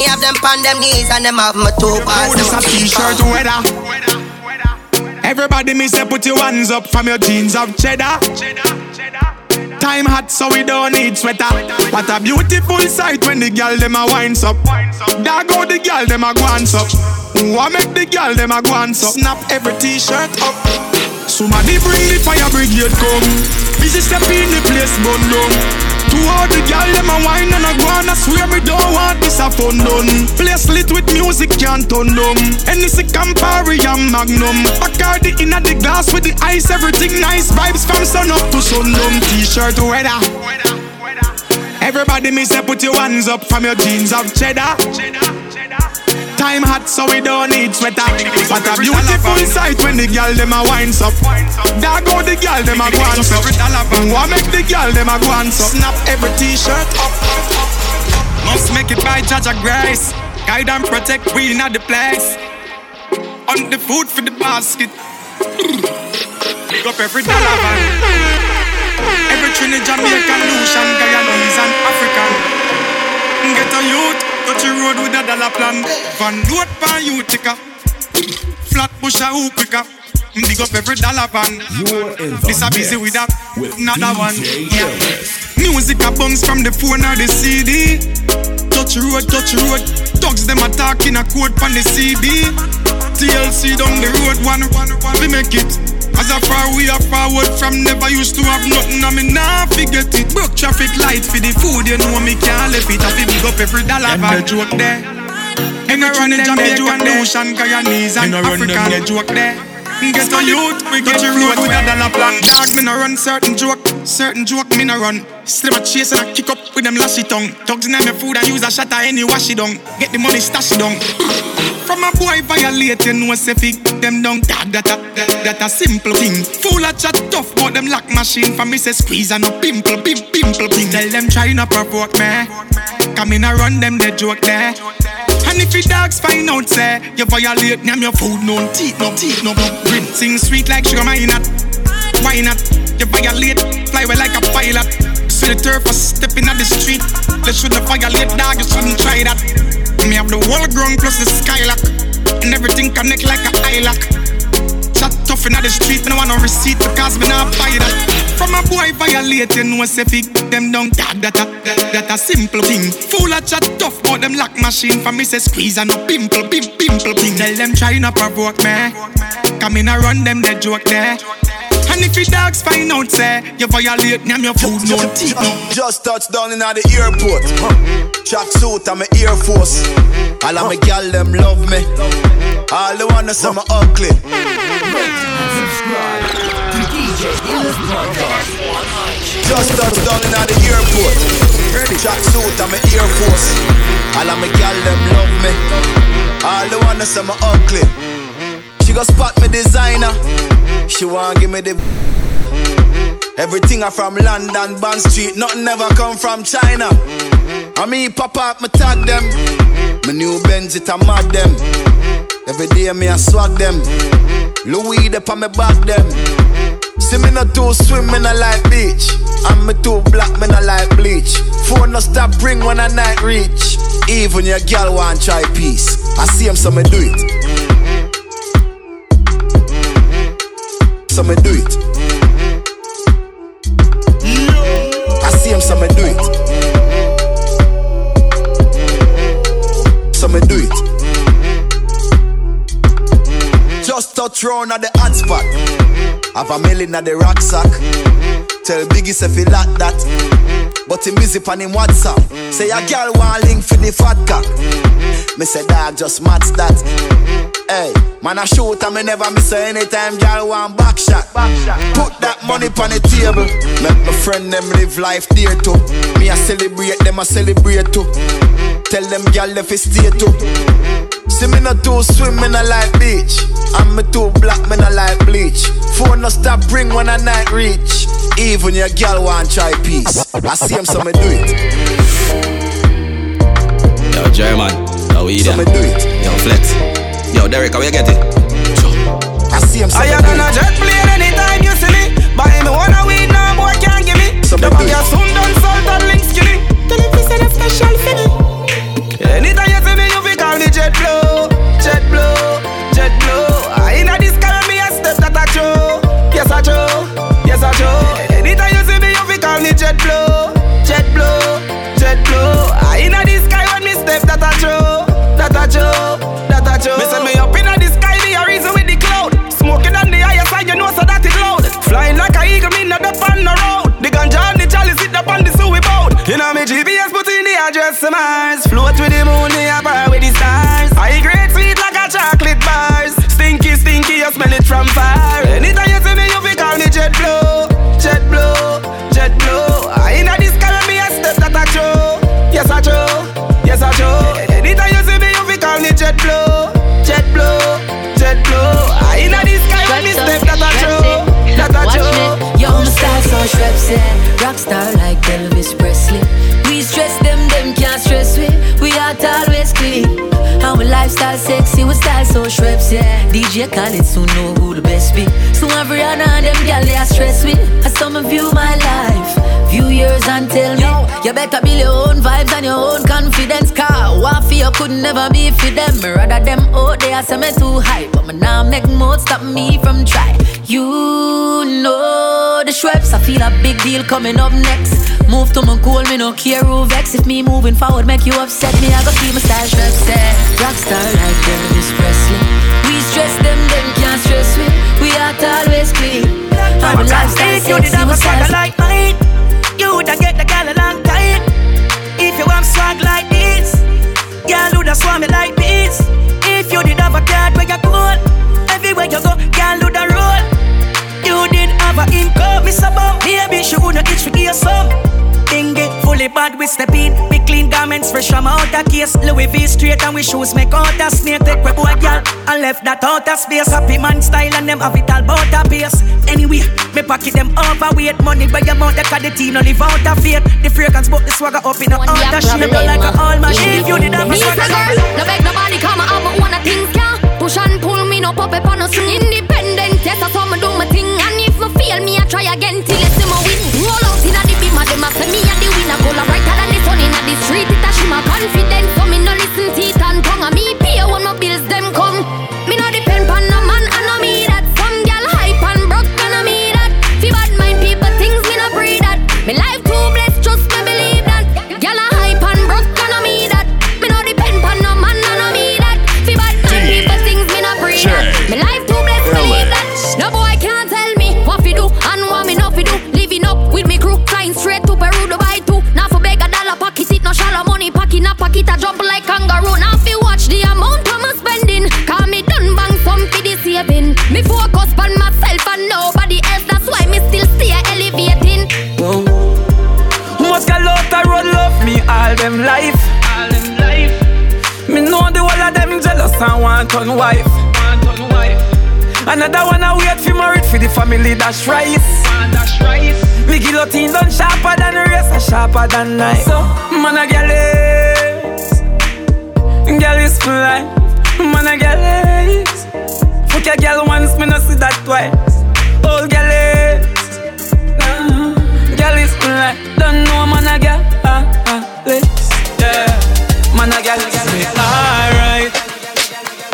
Me have them on them knees and them have my two bars. Oh, this a t-shirt weather. Everybody me say put your hands up from your jeans of cheddar. Time hot so we don't need sweater. What a beautiful sight when the girl them a winds up. Dog go the girl them a go up. What make the girl them a go up? Snap every t-shirt up. Somebody bring the fire brigade come. Busy step in the place burn To all the girl them a wine and a go on, I swear me don't want this a fun done. Place lit with music can't turn them. Hennessy Campari and Magnum. Bacardi inna the glass with the ice, everything nice. Vibes from sun up to sundown. T-shirt weather. Everybody me say put your hands up from your jeans of cheddar. Time hot so we don't need sweater. What a beautiful sight when the girl them a winds up. There go the girl them a go on up. What make the girl them a go on up? Snap every t-shirt up. Must make it by Judge Grace. Guide and protect we in the place. On the food for the basket. Pick up every dollar van. Every Trinidad, Jamaican, Lucian, Guyanese and African. Get a youth Touch the road with a dollar plan. Van load pan you ticker. Flat push a hook quicker. Dig up every dollar van. This a busy with that. With another one. Yeah. Music a bounce from the phone or the CD. Touch road, touch road. Dogs them attacking a code from the CD. TLC down the road, one, one, one, we make it. As a far we are forward from never used to have nothing, I mean nah forget it. Broke traffic light for the food, you know me can't left it. I feel big up every dollar van joke there. And I run in Jamaican, Ocean, Guyanese and African joke there. Get a youth, we get you road with a dollar plan. Dog, me no run certain joke, certain joke me no run. Slim a chase and I kick up with them lashy tongue. Dogs in my food and use a shot at any wash it down. Get the money stash down. From a boy violate, you know say them down. That that a that, a simple thing. Full of chat tough, but them lock machine for me say squeeze and no pimple, pimp, pimple thing. Tell them try not provoke me. Come in and run them the joke there. And if the dogs find out, say, you violate, name your food, no teeth, no teeth, no blood. Sing sweet like sugar, why not? Why not? You violate, fly away like a pilot. See the turf for stepping at the street. They shouldn't violate, dog, you shouldn't try that. Me have the whole ground plus the skylock. And everything connect like a eye lock. Chat tough in the street, me no want no receipt because me not buy that. From a boy violate, you know say fi them down that that a that a simple thing. Full of chat tough, but them lock machine for me say squeeze and no pimple, pimp, pimple thing. Tell them try not provoke me. Come in and run them the joke there. And if the dogs find out, say, you violate, name your food, no teeth, no. Just touched down in the airport. Track suit, I'm a Air Force. All of my gal, them love me. All the wanna say me ugly. Just touched down in the airport. Track suit, I'm a Air Force. All of my gal, them love me. All the wanna say me ugly. She go spot me designer. She want give me the. Everything I from London, Bond Street, nothing ever come from China. I mean, pop up, me tag them. My new Benz, it a mad them. Every day me I swag them. Louis, they on me back them. See me not too swim, me not like beach. And me too black, me not like bleach. Phone no stop ring when I night reach. Even your girl want try peace. I see him, so me do it. So me do it. Round at the hot spot. Have a million at the rucksack. Tell Biggie say fi like that. But him busy on him WhatsApp. Say a girl want link for the fat cock. Me say dog just match that. Hey, man I shoot and me never miss anytime girl want back shot. Put that money on the table. Make my friend them live life dear too. Me I celebrate them I celebrate too. Tell them girl if it stay too. See me not too swim, me not like beach. I'm me too black, me not like bleach. Phone no stop ring when I night reach. Even your girl want try peace. I see him, so me do it. Yo, German, how we So me do it. Yo, Flex. Yo, Derek, how you get it? I see him, so I me am do gonna it. jet plane anytime you see me. Buy me one a weed, no boy can't give me. So The me do bag it. your soon done salt and link skinny. Tell him to say the special jet blow, jet blow, jet blow. I ah, in this car, me a step that I show. Yes, I show, yes, I show. Anytime you see me, you fi call me jet blow, jet blow, jet blow. I ah, in this sky when me step that I show, that I show, that I show. Me say me up inna this sky, me a reason with the cloud. Smoking on the higher side, you know so that it loud. Flying like a eagle, me no depend on the road. The ganja and the chalice sit up on the sewer boat. You know me GPS, put address to Mars. Float with the moon, me a bar with the stars. I eat great sweet like a chocolate bars. Stinky, stinky, you smell it from far. Anytime you see me, you fi call me jet blue, jet blue, jet blue. I inna sky when me a step that a true. Yes I true, yes I true. Anytime you see me, you fi call me jet blue, jet blue, jet blue. I inna sky when me step that a that a Watch me, yo, my style so shrubs, yeah. Rockstar like Elvis Presley. Lifestyle sexy, we style so shrubs, yeah. DJ Khaled soon know who the best be. So every and them gal they are stress with. I some view my life, few years and tell me. You better build your own vibes and your own confidence. Car, what for you could never be for them. Me rather them out there, say me too high. But me now make mode stop me from try. You know the Schweppes, I feel a big deal coming up next. Move to my goal, me no care who vex. If me moving forward make you upset, me I go keep my style Schweppes. Yeah. Rockstar like Elvis Presley. We stress them, them can't stress we. We are always clean. We lifestyle If you did sexy, have we a you woulda get the gal a long time. If you want swag like this, gal woulda swam me like this. If you did have a card where you cool, everywhere you go, gal woulda roll. You did have a income, Miss Above, maybe she woulda itch for give you some. Thing get fully bad, we step in. We clean garments fresh from out the case. Louis V straight and we shoes make out a snake. Take we boy gal and left that out of space. Happy man style and them have it all bout a pace. Anyway, me pocket them overweight money by your mouth. That the team no live out of faith. The fragrance but the swagger up in a out of shape. Like a all machine. You did have a Me swagger girl, no beg nobody come and have own a things can Push and pull me no pop up on no swing Independent, yes I saw me do my thing me fail me I try again till you see me win. Roll out inna the beam and them a say me a the winner. Color brighter than the sun inna the street It a shimmer. Confident pocket a jump like kangaroo Now fi watch the amount I'm a spending Cause me done bang some fi the saving Me focus on myself and nobody else That's why me still stay elevating Most gal out the road love me all them life. All them life. Me know the whole of them jealous and want on wife. Want on wife. Another one I wait for married for the family dash rice. Dash rice. Me guillotine done sharper than a sharper than knife. So man a gal is, gal is life. Man a gal is. Fuck a gal once, me no see that twice. Old gal is. Uh, Girl is like, don't know man a girl, ah, ah, let's, yeah. Man a girl, me alright,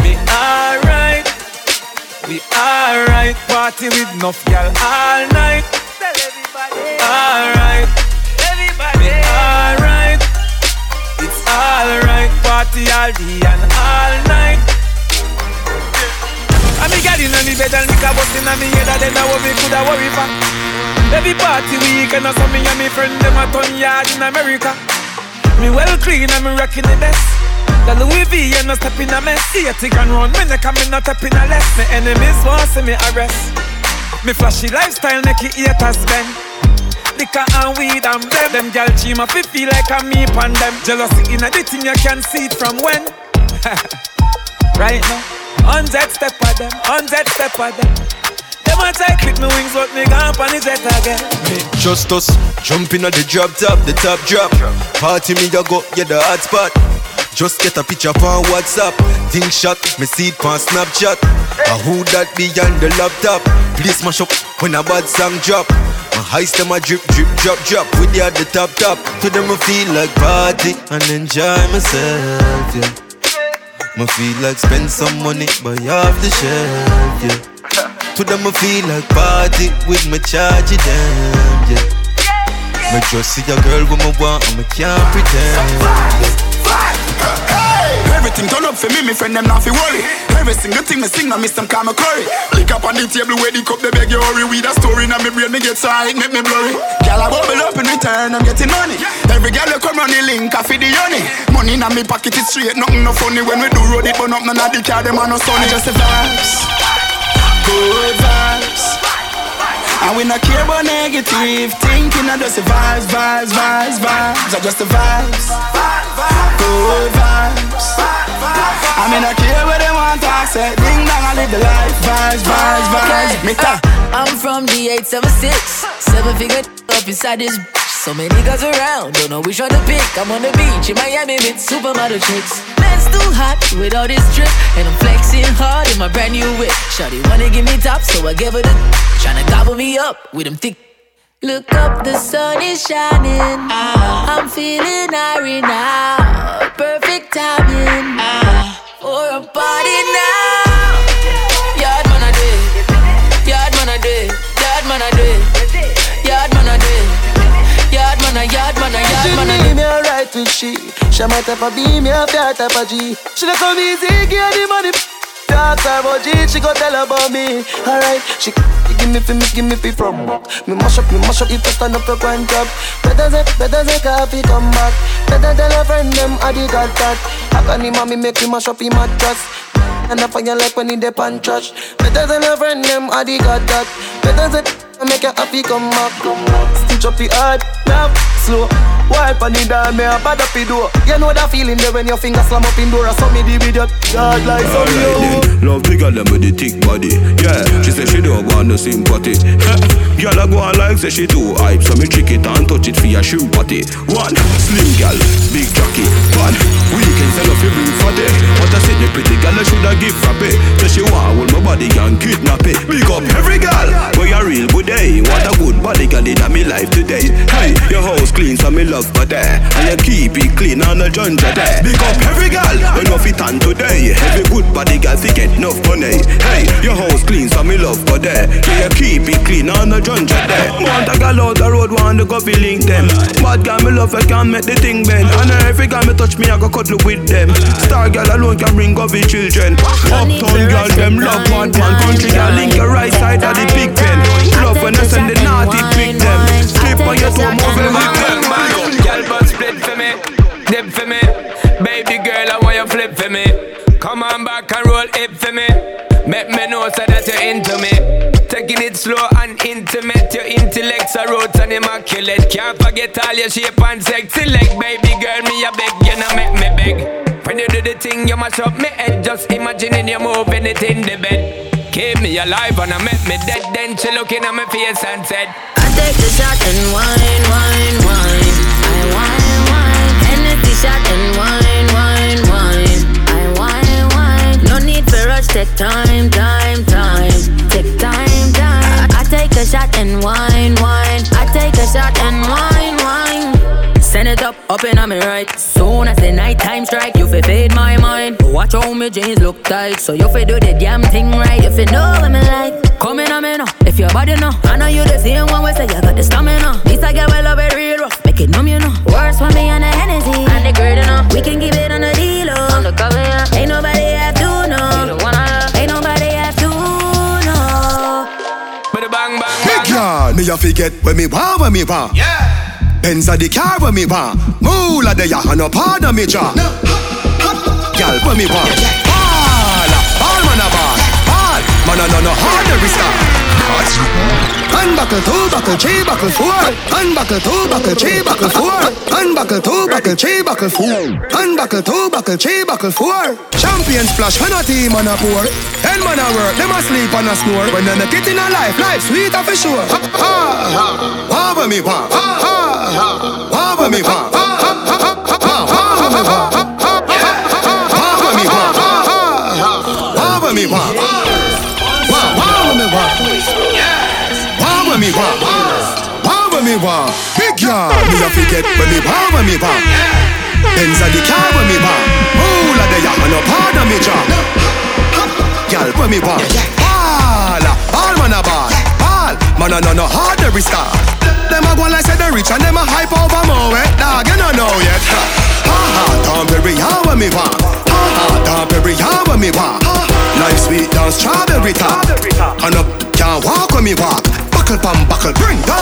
me alright, we alright. Party with enough girl all night. Alright, alright, party all day and all night. And me girl inna me bed and me a bust inna me head, and then I what me coulda worry for. Every party weekend, I saw me and me friend them a ton yard in America. Me well clean and me rocking the best. The Louis V and no step in a mess. See a tick and run, me neck and me not step in a less. Me enemies want see me arrest. Me flashy lifestyle make it haters bend. Liquor and weed and them. Them gal cheam fi feel like a me pan them. Jealousy in a the thing you can see it from when. [LAUGHS] right now, hundred step of them, hundred step of them. Them a try clip me wings, but me gone on the jet again. Me just us jumping at the drop top, the top drop. Party me a go, yeah the hot spot. Just get a picture on WhatsApp. Think shot, me see it on Snapchat. A who that be on the laptop? Please mash up when a bad song drop. My heist them a drip, drip, drop, drop. With the at the top, top. To them I feel like party and enjoy myself, yeah. Me feel like spend some money, buy off the shelf, yeah. To them I feel like party with my charge them, yeah. Me just see a girl with me want and me can't pretend. Enough for me, me friend them not fi worry. Every single thing me sing, I miss them call me curry. Lick up on the table where the cup, they beg you hurry. With a story now me brain, me get side, make me blurry. Girl, I bubble up in return, I'm getting money. Every girl you come run the link, I feed the honey. Money in me pocket is straight, nothing no funny. When we do road it, but up none of the car, them are no sunny. Just the vibes, good vibes. And we not care about negative thinking, I just the vibes, vibes, vibes, vibes. I just the vibes, good vibes. I mean, I care what they want to. Ding dong, I live the life, vibes, vibes, vibes. Me ta. Uh, I'm from the 876, seven figure up inside this. Bitch. So many niggas around, don't know which one to pick. I'm on the beach in Miami with supermodel chicks. Man's too hot with all this drip, and I'm flexing hard in my brand new whip. Shawty wanna give me top, so I give her the tryna gobble me up with them thick. Look up, the sun is shining. Ah. I'm feeling irie now. Perfect timing ah. for a party now. Yard man a day, yard man a day, yard man a day, yard man a day, yard man a yard man a yard man a She me alright with she. She my type of B, me a fair type of G. She not come easy, get the money. Talk her about she go tell her about me. Alright, she give me fi me, give me fi from back. Me mash up, me mash up if I stand up your grind job. Better say, better say coffee come back. Better tell a friend them I did got that. I can him and me make me mash up him mattress. And I find you like when he dip and trash. Better than a friend them I did got that. Better say I make you happy come back. Stitch up the hard, now slow. Wipe on the down, me a bad up the door. You know that feeling there when your finger slam up in door. I saw me the video, God like some Alright then, love bigger than with the thick body. Yeah, she say she don't want no sympathy. [LAUGHS] Girl, I go on like say she too hype, so me trick it and touch it for your shoe party. One slim girl, big jockey. One weekend sell off your bring fatty. What eh. I said, the pretty girl I shoulda give for pay. So she want hold my body and kidnap it. Big up every girl, where you real good day. What a good body girl in my life today. Hey, your house clean, so me love for there. And you keep it clean on the junja there. Big up every girl, when you fit on today. Every good body girl fi get enough money. Hey, your house clean, so me love for there. Yeah, you keep it clean on the junja there. Want a girl out the road, want to go fi link them. Bad girl me love, I can make the thing bend. And every girl me touch me, I go cuddle with them. Star girl alone can bring up the children. Uptown girl, them love one man. Country girl link your right side of the big pen. Love when I send the naughty pick them. Slip on your toe, move them with them. Girl, but split for me, dip for me. Baby girl, I want you flip for me. Come on back and roll it for me. Make me know so that you're into me. Taking it slow and intimate. Your intellect's a roots and immaculate. Can't forget all your shape and sexy leg. Baby girl, me a beg, you know make me beg. When you do the thing, you mash up me head. Just imagining you moving it in the bed. Keep me alive and I make me dead. Then she looking at my face and said, I take the shot and wine, wine, wine. I wine, wine. Energy shot and wine, take time, time, time. Take time, time. I take a shot and wine, wine. I take a shot and wine, wine. Send it up, up in on me right. Soon as the night time strike, you fi fade my mind. Watch how me jeans look tight, so you fi do the damn thing right. If you know what me like. Come in on me now, if your body know. I know you the same one way say you got the stamina. This I get well love it real rough, make it numb you know. Worse for me on the Hennessy and the grade enough. We can keep it on the deal, oh. on the cover. Me a forget when me want, when me want. Yeah. Benz a the car when me want. Moolah de ya and no pardon me jaw. Girl when me want. Ball, ah. ball man a ball, ball. Man a no no hard every star. Unbuckle two, buckle three, buckle four. Unbuckle two, buckle three, buckle four. Unbuckle two, buckle three, buckle four. Unbuckle two, buckle three, buckle four. Champion splash when a team on a pour. Ten man a work, them a sleep and a snore. When they make it in a life, life sweeter for sure. Ha ha ha. Wah me wah. Ha ha ha. Wah me wah. Ha ha ha ha. Wah. Ha ha ha ha. Wah me wah. Ha ha ha. Wah me wah. Wah wah me wah. Wah when me wah. Wah when me wah. Big yard, me a forget when me wah when me wah. Benz a the car when me wah. Moolah de ya and no pardon me jaw. Girl when me wah. Ball, ball man a ball, ball. Man a no no hard every star. Them a go like say they rich and them a hype over more. Eh? Dog, you no know yet. Ha ha, don't be real when me wah. Ha ha, don't be strawberry top. And up, can't walk when me walk. Buckle pam buckle, bring the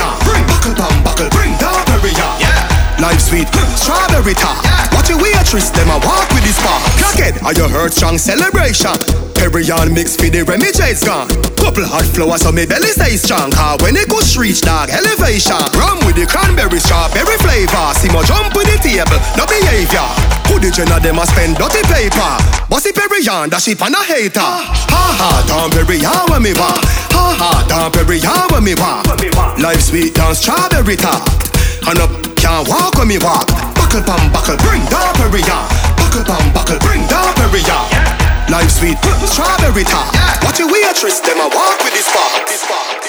on. Bring buckle pam buckle, bring the on. Yeah. Life sweet, strawberry top. Watch your waitress, them a walk with this bar. Crackhead, are you heard strong celebration? Perrion mix for the Remy J's gone. Couple hot flowers so me belly stay strong. Car when it goes reach dog elevation. Rum with the cranberry strawberry flavor. See my jump with the table, no behavior. Who the gen of them a spend dirty paper? Bossy Perrion, that ship on a hater. Ha ha, down Perrion when me walk. Ha ha, down Perrion when me walk. Life sweet down strawberry top. And up, can't walk when me walk. Buckle pam buckle, bring down Perrion. Buckle pam buckle, bring down Perrion. Life sweet, strawberry top. Watch your waitress, them a walk with this bar.